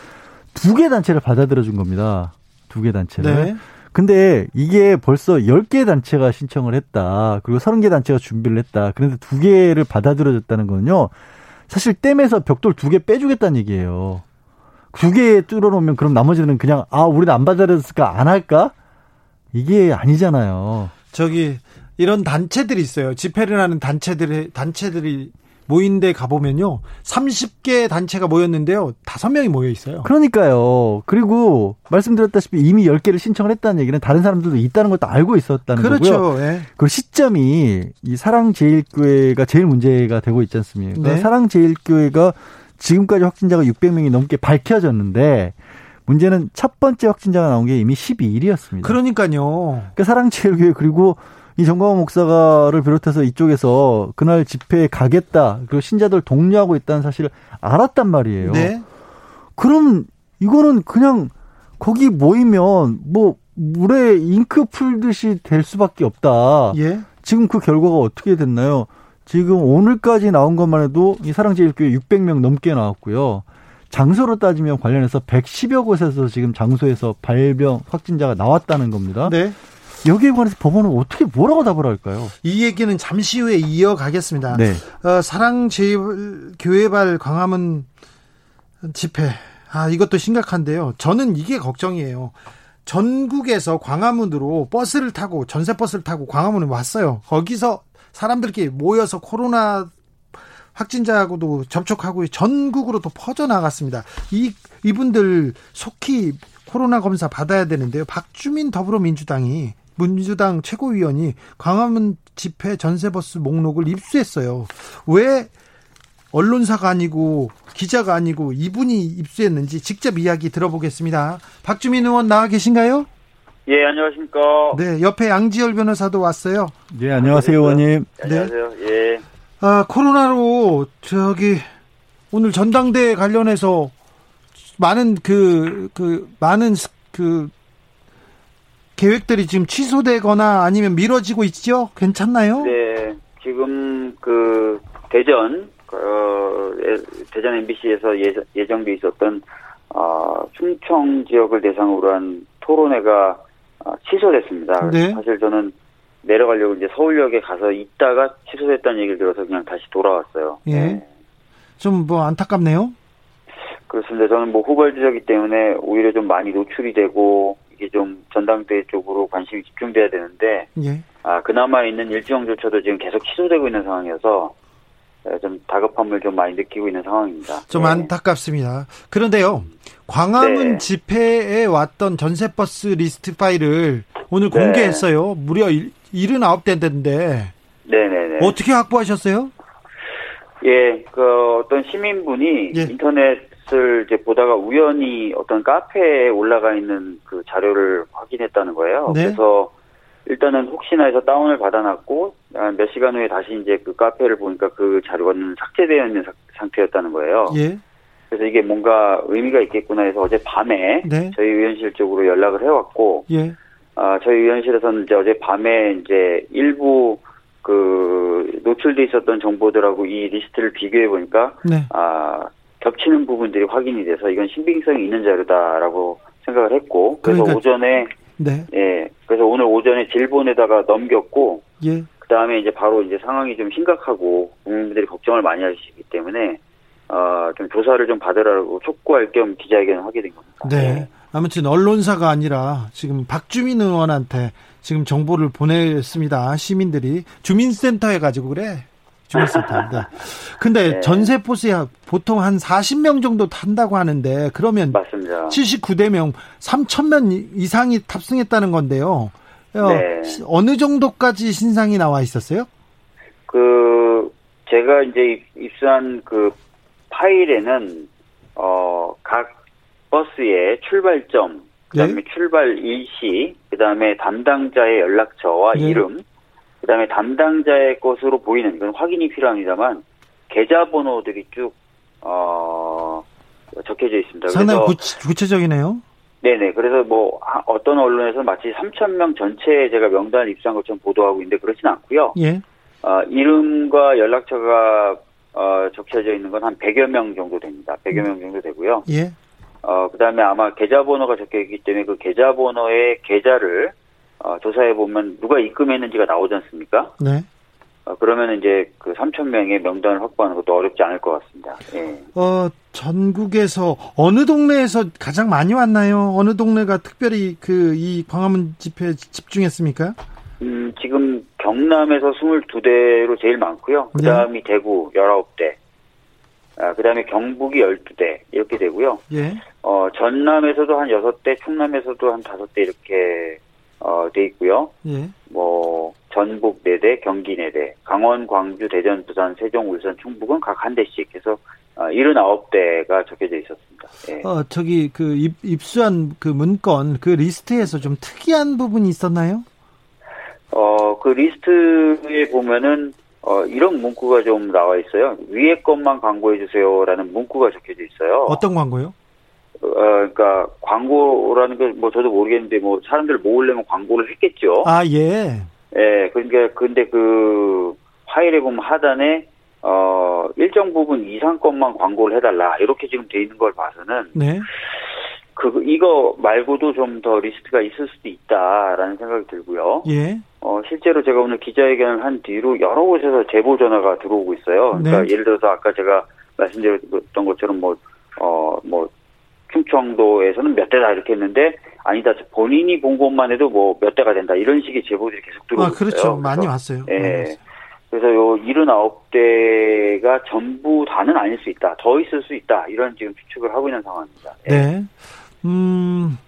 두개 단체를 받아들여 준 겁니다. 두 개 단체를. 네. 근데 이게 벌써 10개 단체가 신청을 했다. 그리고 30개 단체가 준비를 했다. 그런데 두 개를 받아들여 줬다는 거는요. 사실 댐에서 벽돌 두 개 빼주겠다는 얘기예요. 두 개 뚫어 놓으면 그럼 나머지는 그냥 아 우리는 안 받아들였을까 안 할까? 이게 아니잖아요.
저기 이런 단체들이 있어요. 집회를 하는 단체들이 단체들이 모인 데 가보면요. 30개 단체가 모였는데요. 5명이 모여 있어요.
그러니까요. 그리고 말씀드렸다시피 이미 10개를 신청을 했다는 얘기는 다른 사람들도 있다는 것도 알고 있었다는 그렇죠. 거고요. 예. 그 시점이 이 사랑제일교회가 제일 문제가 되고 있지 않습니까? 네. 사랑제일교회가 지금까지 확진자가 600명이 넘게 밝혀졌는데 문제는 첫 번째 확진자가 나온 게 이미 12일이었습니다.
그러니까요.
그러니까 사랑제일교회 그리고 이 정광호 목사가를 비롯해서 이쪽에서 그날 집회에 가겠다 그리고 신자들 독려하고 있다는 사실을 알았단 말이에요. 네. 그럼 이거는 그냥 거기 모이면 뭐 물에 잉크 풀듯이 될 수밖에 없다. 예. 지금 그 결과가 어떻게 됐나요? 지금 오늘까지 나온 것만 해도 이 사랑제일교회 600명 넘게 나왔고요. 장소로 따지면 관련해서 110여 곳에서 지금 장소에서 발병 확진자가 나왔다는 겁니다. 네. 여기에 관해서 법원은 어떻게 뭐라고 답을 할까요?
이 얘기는 잠시 후에 이어가겠습니다. 네. 어, 사랑제일교회발 광화문 집회. 아, 이것도 심각한데요. 저는 이게 걱정이에요. 전국에서 광화문으로 버스를 타고 전세 버스를 타고 광화문에 왔어요. 거기서 사람들끼리 모여서 코로나 확진자하고도 접촉하고 전국으로 또 퍼져나갔습니다. 이 이분들 속히 코로나 검사 받아야 되는데요. 박주민 더불어민주당이 민주당 최고위원이 광화문 집회 전세버스 목록을 입수했어요. 왜 언론사가 아니고 기자가 아니고 이분이 입수했는지 직접 이야기 들어보겠습니다. 박주민 의원 나와 계신가요?
예, 안녕하십니까.
네, 옆에 양지열 변호사도 왔어요.
네, 안녕하세요, 의원님.
네. 안녕하세요. 예.
아, 코로나로 저기 오늘 전당대 관련해서 많은 그, 그, 많은 그 계획들이 지금 취소되거나 아니면 미뤄지고 있죠? 괜찮나요?
네, 지금 그 대전 어, 대전 MBC에서 예정, 돼 있었던 어, 충청 지역을 대상으로 한 토론회가 어, 취소됐습니다. 네. 사실 저는 내려가려고 이제 서울역에 가서 있다가 취소됐다는 얘기를 들어서 그냥 다시 돌아왔어요.
예. 네. 좀뭐 안타깝네요.
그렇습니다. 저는 뭐 후발주자기 때문에 오히려 좀 많이 노출이 되고 이게 좀 전당대 쪽으로 관심이 집중돼야 되는데 예. 아 그나마 있는 일정조차도 지금 계속 취소되고 있는 상황이어서 네, 좀 다급함을 좀 많이 느끼고 있는 상황입니다.
좀 네. 안타깝습니다. 그런데요, 광화문 네. 집회에 왔던 전세버스 리스트 파일을 오늘 네. 공개했어요. 무려 79대인데. 네네네. 어떻게 확보하셨어요?
예, 그 어떤 시민분이 예. 인터넷을 이제 보다가 우연히 어떤 카페에 올라가 있는 그 자료를 확인했다는 거예요. 네. 그래서 일단은 혹시나 해서 다운을 받아놨고 몇 시간 후에 다시 이제 그 카페를 보니까 그 자료는 삭제되어 있는 상태였다는 거예요. 예. 그래서 이게 뭔가 의미가 있겠구나 해서 어제 밤에 네. 저희 의원실 쪽으로 연락을 해왔고, 예. 아, 저희 의원실에서는 이제 어제 밤에 이제 일부 그 노출돼 있었던 정보들하고 이 리스트를 비교해 보니까 네. 아 겹치는 부분들이 확인이 돼서 이건 신빙성이 있는 자료다라고 생각을 했고 그래서 그러니까, 오전에 네. 예. 그래서 오늘 오전에 질본에다가 넘겼고 예. 그다음에 이제 바로 이제 상황이 좀 심각하고 국민들이 걱정을 많이 하시기 때문에 어, 좀 조사를 좀 받으라고 촉구할 겸 기자회견을 하게 된 겁니다.
네. 네. 아무튼 언론사가 아니라 지금 박주민 의원한테 지금 정보를 보냈습니다. 시민들이 주민센터에 가지고 그래. 주민센터. 네. 근데 네. 전세 포스야 보통 한 40명 정도 탄다고 하는데 그러면 맞습니다. 79대 명 3천 명 이상이 탑승했다는 건데요. 어, 네. 어느 정도까지 신상이 나와 있었어요?
그 제가 이제 입수한 그 파일에는 어각 버스의 출발점, 그다음에 네. 출발 일시, 그다음에 담당자의 연락처와 네. 이름, 그다음에 담당자의 것으로 보이는 건 확인이 필요합니다만 계좌번호들이 쭉 어, 적혀져 있습니다.
상당히 구체, 적이네요
네네. 그래서 뭐 어떤 언론에서 마치 3천 명 전체에 제가 명단을 입수한 것처럼 보도하고 있는데 그렇진 않고요. 예. 어, 이름과 연락처가 어, 적혀져 있는 건 한 100여 명 정도 됩니다. 100여 명 정도 되고요. 예. 어, 그 다음에 아마 계좌번호가 적혀 있기 때문에 그 계좌번호의 계좌를 어, 조사해 보면 누가 입금했는지가 나오지 않습니까? 네. 어, 그러면 이제 그 3천 명의 명단을 확보하는 것도 어렵지 않을 것 같습니다. 예.
어, 전국에서 어느 동네에서 가장 많이 왔나요? 어느 동네가 특별히 그 이 광화문 집회에 집중했습니까?
음, 지금 경남에서 22대로 제일 많고요. 그 다음이 네. 대구 19대. 아, 그 다음에 경북이 12대 이렇게 되고요. 예. 어, 전남에서도 한 6대, 충남에서도 한 5대 이렇게 어, 돼 있고요. 예. 뭐 전북 4대, 경기 4대, 강원, 광주, 대전, 부산, 세종, 울산, 충북은 각 한 대씩 해서 어, 79대가 적혀져 있었습니다.
예. 어, 저기 그 입, 입수한 그 문건 그 리스트에서 좀 특이한 부분이 있었나요?
어, 그 리스트에 보면은 어, 이런 문구가 좀 나와 있어요. 위에 것만 광고해 주세요라는 문구가 적혀져 있어요.
어떤 광고요?
어, 그러니까 광고라는 게 뭐 저도 모르겠는데 뭐 사람들 모으려면 광고를 했겠죠.
아 예.
예, 그러니까 근데 그 파일에 보면 하단에 어 일정 부분 이상 것만 광고를 해달라 이렇게 지금 돼 있는 걸 봐서는 네. 그 이거 말고도 좀 더 리스트가 있을 수도 있다라는 생각이 들고요. 예. 어 실제로 제가 오늘 기자회견을 한 뒤로 여러 곳에서 제보 전화가 들어오고 있어요. 그러니까 네. 예를 들어서 아까 제가 말씀드렸던 것처럼 뭐 어뭐 뭐 충청도에서는 몇 대다 이렇게 했는데 아니다 본인이 본 것만 해도 뭐 몇 대가 된다 이런 식의 제보들이 계속 들어오고 아,
그렇죠. 있어요. 많이 왔어요.
예. 네. 그래서 요 79대가 전부 다는 아닐 수 있다. 더 있을 수 있다. 이런 지금 추측을 하고 있는 상황입니다.
예. 네. 음,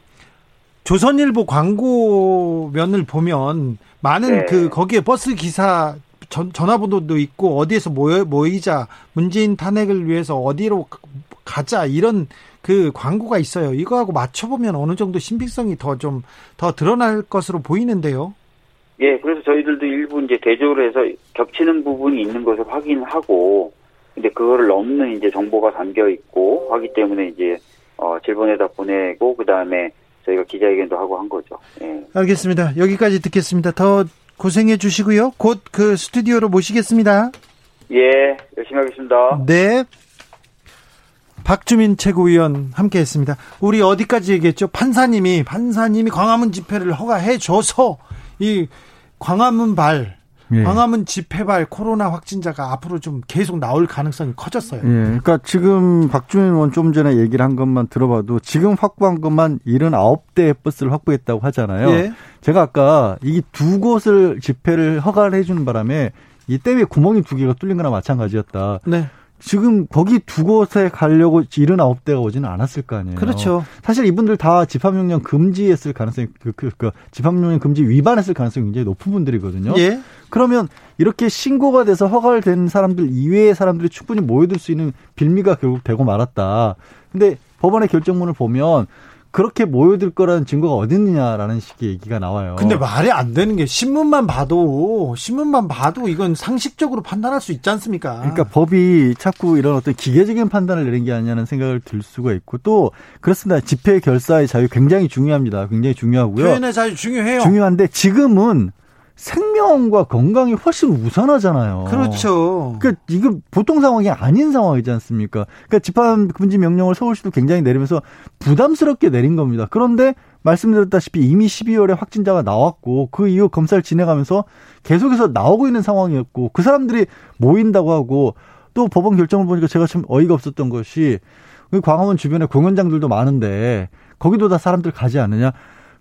조선일보 광고면을 보면 많은 네. 그 거기에 버스 기사 전, 전화번호도 있고 어디에서 모여, 모이자 문재인 탄핵을 위해서 어디로 가자 이런 그 광고가 있어요. 이거하고 맞춰보면 어느 정도 신빙성이 더 좀더 더 드러날 것으로 보이는데요.
예, 그래서 저희들도 일부 이제 대조를 해서 겹치는 부분이 있는 것을 확인하고, 근데 그거를 넘는 이제 정보가 담겨 있고 하기 때문에 이제 어 질본에다 보내고 그 다음에 저희가 기자회견도 하고 한 거죠. 예.
알겠습니다. 여기까지 듣겠습니다. 더 고생해 주시고요. 곧 그 스튜디오로 모시겠습니다.
예, 열심히 하겠습니다.
네. 박주민 최고위원 함께 했습니다. 우리 어디까지 얘기했죠? 판사님이 판사님이 광화문 집회를 허가해 줘서 이 광화문 발 예. 광화문 집회발 코로나 확진자가 앞으로 좀 계속 나올 가능성이 커졌어요. 예.
그러니까 지금 박주민 의원 좀 전에 얘기를 한 것만 들어봐도 지금 확보한 것만 79대 버스를 확보했다고 하잖아요. 예. 제가 아까 이 두 곳을 집회를 허가를 해주는 바람에 이 댐에 구멍이 두 개가 뚫린 거나 마찬가지였다. 네. 지금 거기 두 곳에 가려고 79대가 오지는 않았을 거 아니에요.
그렇죠.
사실 이분들 다 집합명령 금지했을 가능성이 그, 그, 그 집합명령 금지 위반했을 가능성이 굉장히 높은 분들이거든요. 예. 그러면 이렇게 신고가 돼서 허가를 된 사람들 이외의 사람들이 충분히 모여들 수 있는 빌미가 결국 되고 말았다. 근데 법원의 결정문을 보면 그렇게 모여들 거라는 증거가 어디 있느냐라는 식의 얘기가 나와요.
근데 말이 안 되는 게 신문만 봐도 신문만 봐도 이건 상식적으로 판단할 수 있지 않습니까?
그러니까 법이 자꾸 이런 어떤 기계적인 판단을 내는 게 아니냐는 생각을 들 수가 있고 또 그렇습니다. 집회 결사의 자유 굉장히 중요합니다. 굉장히 중요하고요.
표현의 자유 중요해요.
중요한데 지금은 생명과 건강이 훨씬 우선하잖아요.
그렇죠.
그러니까 이거 보통 상황이 아닌 상황이지 않습니까? 그러니까 집합 금지 명령을 서울시도 굉장히 내리면서 부담스럽게 내린 겁니다. 그런데 말씀드렸다시피 이미 12월에 확진자가 나왔고 그 이후 검사를 진행하면서 계속해서 나오고 있는 상황이었고 그 사람들이 모인다고 하고 또 법원 결정을 보니까 제가 참 어이가 없었던 것이 그 광화문 주변에 공연장들도 많은데 거기도 다 사람들 가지 않느냐?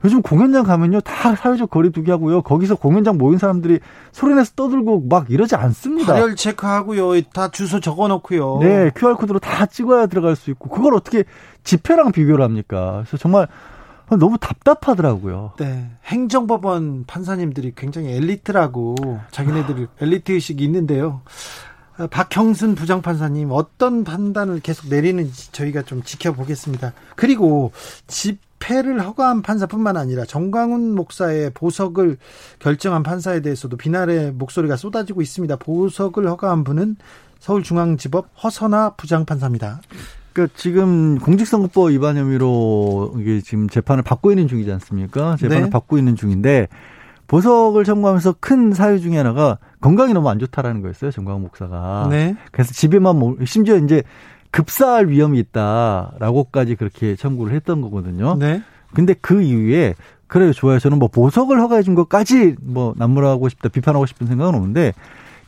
요즘 공연장 가면요 다 사회적 거리두기 하고요 거기서 공연장 모인 사람들이 소리내서 떠들고 막 이러지 않습니다.
발열 체크하고요 다 주소 적어놓고요.
네 QR 코드로 다 찍어야 들어갈 수 있고 그걸 어떻게 집회랑 비교를 합니까? 그래서 정말 너무 답답하더라고요.
네. 행정법원 판사님들이 굉장히 엘리트라고 자기네들이 엘리트 의식이 있는데요. 박형순 부장판사님 어떤 판단을 계속 내리는지 저희가 좀 지켜보겠습니다. 그리고 집 집회를 허가한 판사뿐만 아니라 정광훈 목사의 보석을 결정한 판사에 대해서도 비난의 목소리가 쏟아지고 있습니다. 보석을 허가한 분은 서울중앙지법 허선아 부장판사입니다.
그러니까 지금 공직선거법 위반 혐의로 이게 지금 재판을 받고 있는 중이지 않습니까? 재판을 네. 받고 있는 중인데 보석을 청구하면서 큰 사유 중에 하나가 건강이 너무 안 좋다라는 거였어요. 정광훈 목사가. 네. 그래서 집에만 심지어 이제 급사할 위험이 있다라고까지 그렇게 청구를 했던 거거든요. 네. 근데 그 이후에 그래요 좋아요 저는 뭐 보석을 허가해 준 것까지 뭐 남무라고 싶다 비판하고 싶은 생각은 없는데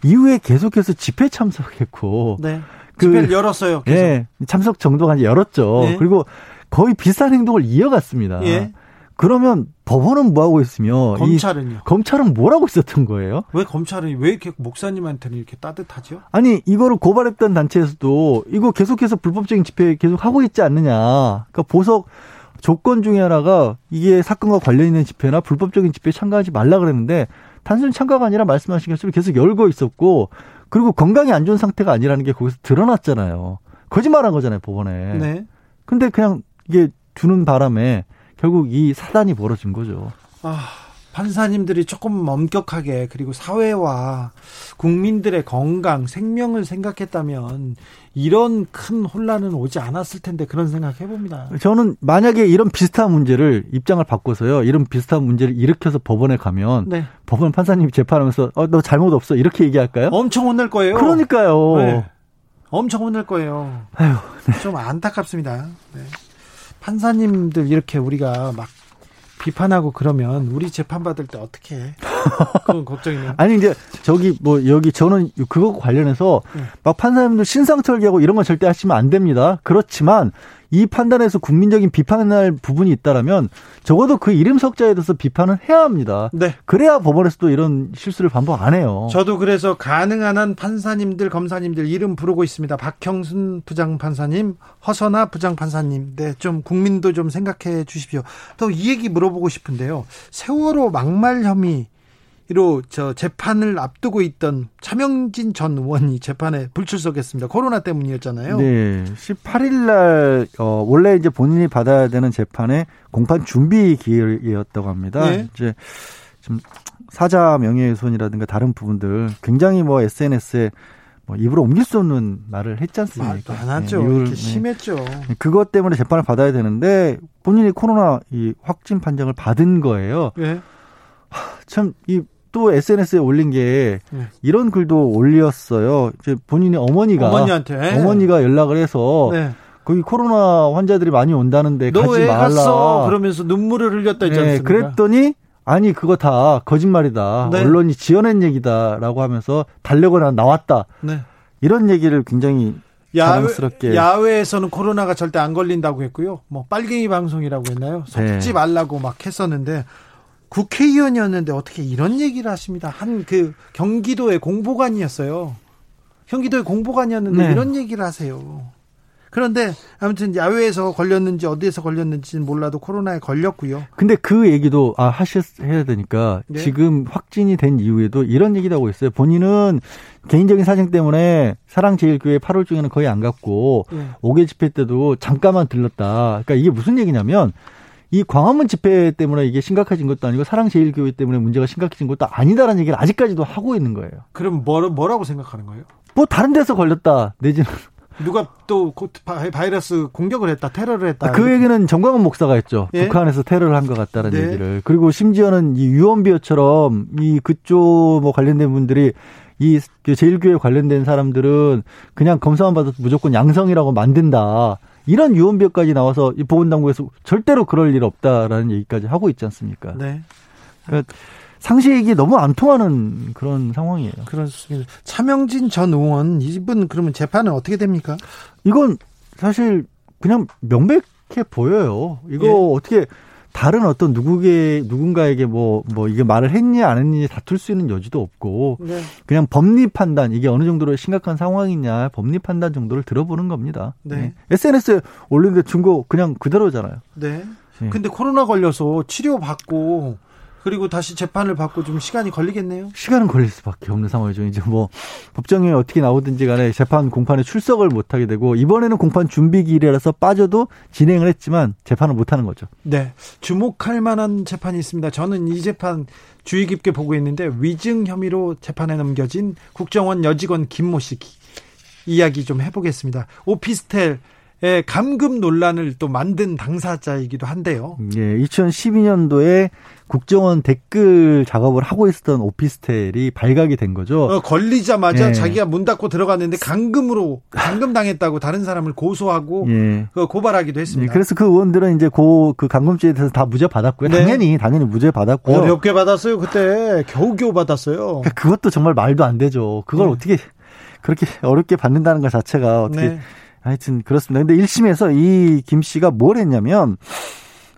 이후에 계속해서 집회 참석했고
네. 그, 집회를 열었어요.
계속. 예, 참석 정도가 열었죠. 네. 그리고 거의 비슷한 행동을 이어갔습니다. 예. 그러면 법원은 뭐 하고 있으며
검찰은요?
검찰은 뭘 하고 있었던 거예요?
왜 검찰은 왜 이렇게 목사님한테는 이렇게 따뜻하죠?
아니 이거를 고발했던 단체에서도 이거 계속해서 불법적인 집회 계속 하고 있지 않느냐? 그러니까 보석 조건 중에 하나가 이게 사건과 관련 있는 집회나 불법적인 집회에 참가하지 말라 그랬는데 단순히 참가가 아니라 말씀하신 것처럼 계속 열고 있었고 그리고 건강이 안 좋은 상태가 아니라는 게 거기서 드러났잖아요. 거짓말한 거잖아요 법원에. 네. 근데 그냥 이게 주는 바람에 결국 이 사단이 벌어진 거죠.
아, 판사님들이 조금 엄격하게 그리고 사회와 국민들의 건강, 생명을 생각했다면 이런 큰 혼란은 오지 않았을 텐데 그런 생각 해봅니다.
저는 만약에 이런 비슷한 문제를 입장을 바꿔서요. 이런 비슷한 문제를 일으켜서 법원에 가면 네. 법원 판사님이 재판하면서 어, 너 잘못 없어 이렇게 얘기할까요?
엄청 혼낼 거예요.
그러니까요. 네.
엄청 혼낼 거예요. 아유, 네. 좀 안타깝습니다. 네. 판사님들 이렇게 우리가 막 비판하고 그러면 우리 재판 받을 때 어떻게 해? 그건 걱정이네요.
아니 이제 저기 뭐 여기 저는 그거 관련해서 네. 막 판사님들 신상 털기하고 이런 건 절대 하시면 안 됩니다. 그렇지만 이 판단에서 국민적인 비판할 부분이 있다라면 적어도 그 이름 석자에 대해서 비판은 해야 합니다. 네. 그래야 법원에서 도 이런 실수를 반복 안 해요.
저도 그래서 가능한 한 판사님들, 검사님들 이름 부르고 있습니다. 박형순 부장 판사님, 허선아 부장 판사님. 네, 좀 국민도 좀 생각해 주십시오. 또 이 얘기 물어보고 싶은데요. 세월호 막말 혐의 이로 저 재판을 앞두고 있던 차명진 전 의원이 재판에 불출석했습니다. 코로나 때문이었잖아요.
네. 18일 날 어, 원래 이제 본인이 받아야 되는 재판에 공판 준비 기일이었다고 합니다. 네. 이제 좀 사자 명예훼손이라든가 다른 부분들 굉장히 뭐 SNS에 뭐 입으로 옮길 수 없는 말을 했지 않습니까?
말도 안 하죠. 네, 네. 심했죠.
그것 때문에 재판을 받아야 되는데 본인이 코로나 이 확진 판정을 받은 거예요. 네. 참이 또 SNS에 올린 게 네. 이런 글도 올렸어요. 이제 본인의 어머니가 어머니한테 어머니가 연락을 해서 네. 거기 코로나 환자들이 많이 온다는데 가지 말라. 갔어?
그러면서 눈물을 흘렸다 했지 네,
그랬더니 아니 그거 다 거짓말이다. 네. 언론이 지어낸 얘기다라고 하면서 달려거나 나왔다. 네. 이런 얘기를 굉장히 야외,
야외에서는 코로나가 절대 안 걸린다고 했고요. 뭐 빨갱이 방송이라고 했나요? 네. 말라고 막 했었는데 국회의원이었는데 어떻게 이런 얘기를 하십니다. 한 그 경기도의 공보관이었어요. 경기도의 공보관이었는데 네. 이런 얘기를 하세요. 그런데 아무튼 야외에서 걸렸는지 어디에서 걸렸는지는 몰라도 코로나에 걸렸고요.
근데 그 얘기도 아 하셔야 되니까 네. 지금 확진이 된 이후에도 이런 얘기도 하고 있어요. 본인은 개인적인 사정 때문에 사랑제일교회 8월 중에는 거의 안 갔고 네. 5개 집회 때도 잠깐만 들렀다. 그러니까 이게 무슨 얘기냐면 이 광화문 집회 때문에 이게 심각해진 것도 아니고 사랑제일교회 때문에 문제가 심각해진 것도 아니다라는 얘기를 아직까지도 하고 있는 거예요.
그럼 뭐, 뭐라고 생각하는 거예요?
뭐 다른 데서 걸렸다 내지는
누가 또 바이러스 공격을 했다, 테러를 했다.
그 얘기는 정광훈 목사가 했죠. 예? 북한에서 테러를 한 것 같다는 네. 얘기를. 그리고 심지어는 이 유언비어처럼 이 그쪽 뭐 관련된 분들이 이 제일교회 관련된 사람들은 그냥 검사만 받아도 무조건 양성이라고 만든다. 이런 유언비어까지 나와서 이 보건당국에서 절대로 그럴 일 없다라는 얘기까지 하고 있지 않습니까? 네. 그러니까 상식이 너무 안 통하는 그런 상황이에요.
그렇습니다. 차명진 전 의원 이분 그러면 재판은 어떻게 됩니까?
이건 사실 그냥 명백해 보여요. 이거 예. 어떻게 다른 어떤 누구게 누군가에게 뭐뭐 뭐 이게 말을 했니 안 했니 다툴 수 있는 여지도 없고 네. 그냥 법리 판단 이게 어느 정도로 심각한 상황이냐 법리 판단 정도를 들어보는 겁니다. 네. 네. SNS에 올린 데 증거 그냥 그대로잖아요.
네. 네. 근데 코로나 걸려서 치료 받고 그리고 다시 재판을 받고 좀 시간이 걸리겠네요.
시간은 걸릴 수밖에 없는 상황이죠. 이제 뭐 법정에 어떻게 나오든지 간에 재판 공판에 출석을 못 하게 되고 이번에는 공판 준비 기일이라서 빠져도 진행을 했지만 재판을 못 하는 거죠.
네. 주목할 만한 재판이 있습니다. 저는 이 재판 주의 깊게 보고 있는데 위증 혐의로 재판에 넘겨진 국정원 여직원 김모 씨 이야기 좀 해보겠습니다. 오피스텔 에 감금 논란을 또 만든 당사자이기도 한데요.
예, 2012년도에 국정원 댓글 작업을 하고 있었던 오피스텔이 발각이 된 거죠.
어, 걸리자마자 예. 자기가 문 닫고 들어갔는데 감금으로 감금 당했다고 다른 사람을 고소하고 예. 그 고발하기도 했습니다.
예, 그래서 그 의원들은 이제 고 그 감금죄에 대해서 다 무죄 받았고요. 네. 당연히 당연히 무죄 받았고요.
어렵게 받았어요 그때 겨우겨우 받았어요.
그러니까 그것도 정말 말도 안 되죠. 그걸 네. 어떻게 그렇게 어렵게 받는다는 것 자체가 어떻게 네. 하여튼 그렇습니다. 근데 1심에서 이 김 씨가 뭘 했냐면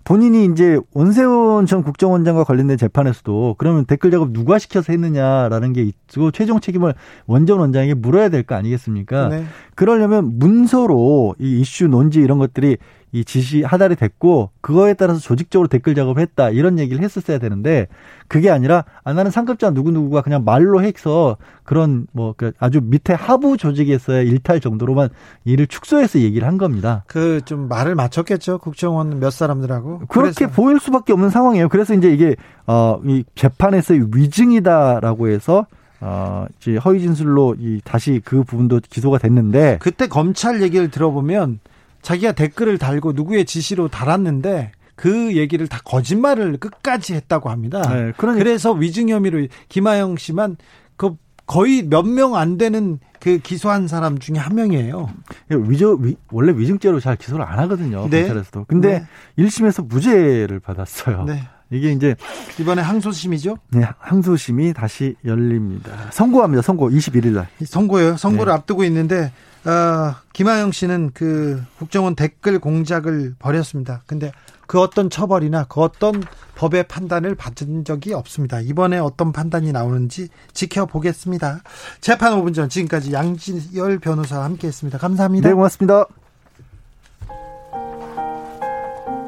본인이 이제 원세훈 전 국정원장과 관련된 재판에서도 그러면 댓글 작업 누가 시켜서 했느냐라는 게 있고 최종 책임을 원전 원장에게 물어야 될 거 아니겠습니까? 네. 그러려면 문서로 이 이슈 논지 이런 것들이 이 지시 하달이 됐고 그거에 따라서 조직적으로 댓글 작업을 했다 이런 얘기를 했었어야 되는데 그게 아니라 아 나는 상급자 누구 누구가 그냥 말로 해서 그런 뭐그 아주 밑에 하부 조직에서의 일탈 정도로만 일을 축소해서 얘기를 한 겁니다.
그 좀 말을 맞췄겠죠 국정원 몇 사람들하고
그렇게 그래서. 보일 수밖에 없는 상황이에요. 그래서 이제 이게 어이 재판에서의 위증이다라고 해서 어, 이제 허위 진술로 이 다시 그 부분도 기소가 됐는데
그때 검찰 얘기를 들어보면 자기가 댓글을 달고 누구의 지시로 달았는데 그 얘기를 다 거짓말을 끝까지 했다고 합니다. 네, 그러니까. 그래서 위증 혐의로 김하영 씨만 그 거의 몇 명 안 되는 그 기소한 사람 중에 한 명이에요.
위저 위, 원래 위증죄로 잘 기소를 안 하거든요. 네. 검찰에서도. 근데 네. 1심에서 무죄를 받았어요. 네. 이게 이제
이번에 항소심이죠?
네, 항소심이 다시 열립니다. 선고합니다. 선고 21일 날.
선고예요. 선고를 네. 앞두고 있는데 어, 김하영 씨는 그 국정원 댓글 공작을 벌였습니다. 근데 그 어떤 처벌이나 그 어떤 법의 판단을 받은 적이 없습니다. 이번에 어떤 판단이 나오는지 지켜보겠습니다. 재판 5분 전 지금까지 양지열 변호사와 함께 했습니다. 감사합니다.
네, 고맙습니다.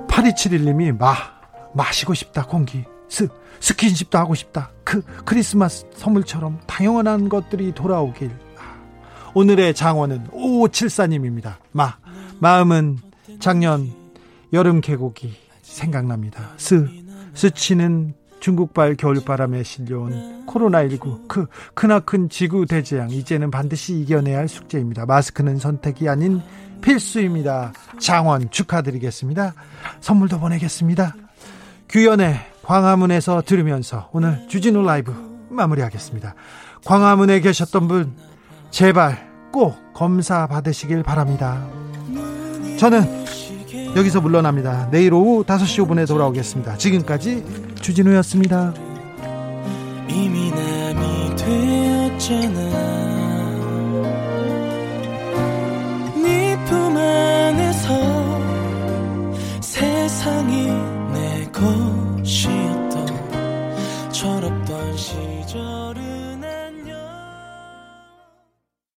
8271님이 마, 마시고 싶다, 공기. 스, 스킨십도 하고 싶다. 그 크리스마스 선물처럼 당연한 것들이 돌아오길. 오늘의 장원은 5574님입니다. 마, 마음은 작년 여름 계곡이 생각납니다. 스, 스치는 중국발 겨울바람에 실려온 코로나19 그 크나큰 지구 대재앙 이제는 반드시 이겨내야 할 숙제입니다. 마스크는 선택이 아닌 필수입니다. 장원 축하드리겠습니다. 선물도 보내겠습니다. 규현의 광화문에서 들으면서 오늘 주진우 라이브 마무리하겠습니다. 광화문에 계셨던 분 제발 꼭 검사 받으시길 바랍니다. 저는 여기서 물러납니다. 내일 오후 5시 5분에 돌아오겠습니다. 지금까지 주진우였습니다. 이미 남이 되었잖아 네 품 안에서 세상이 过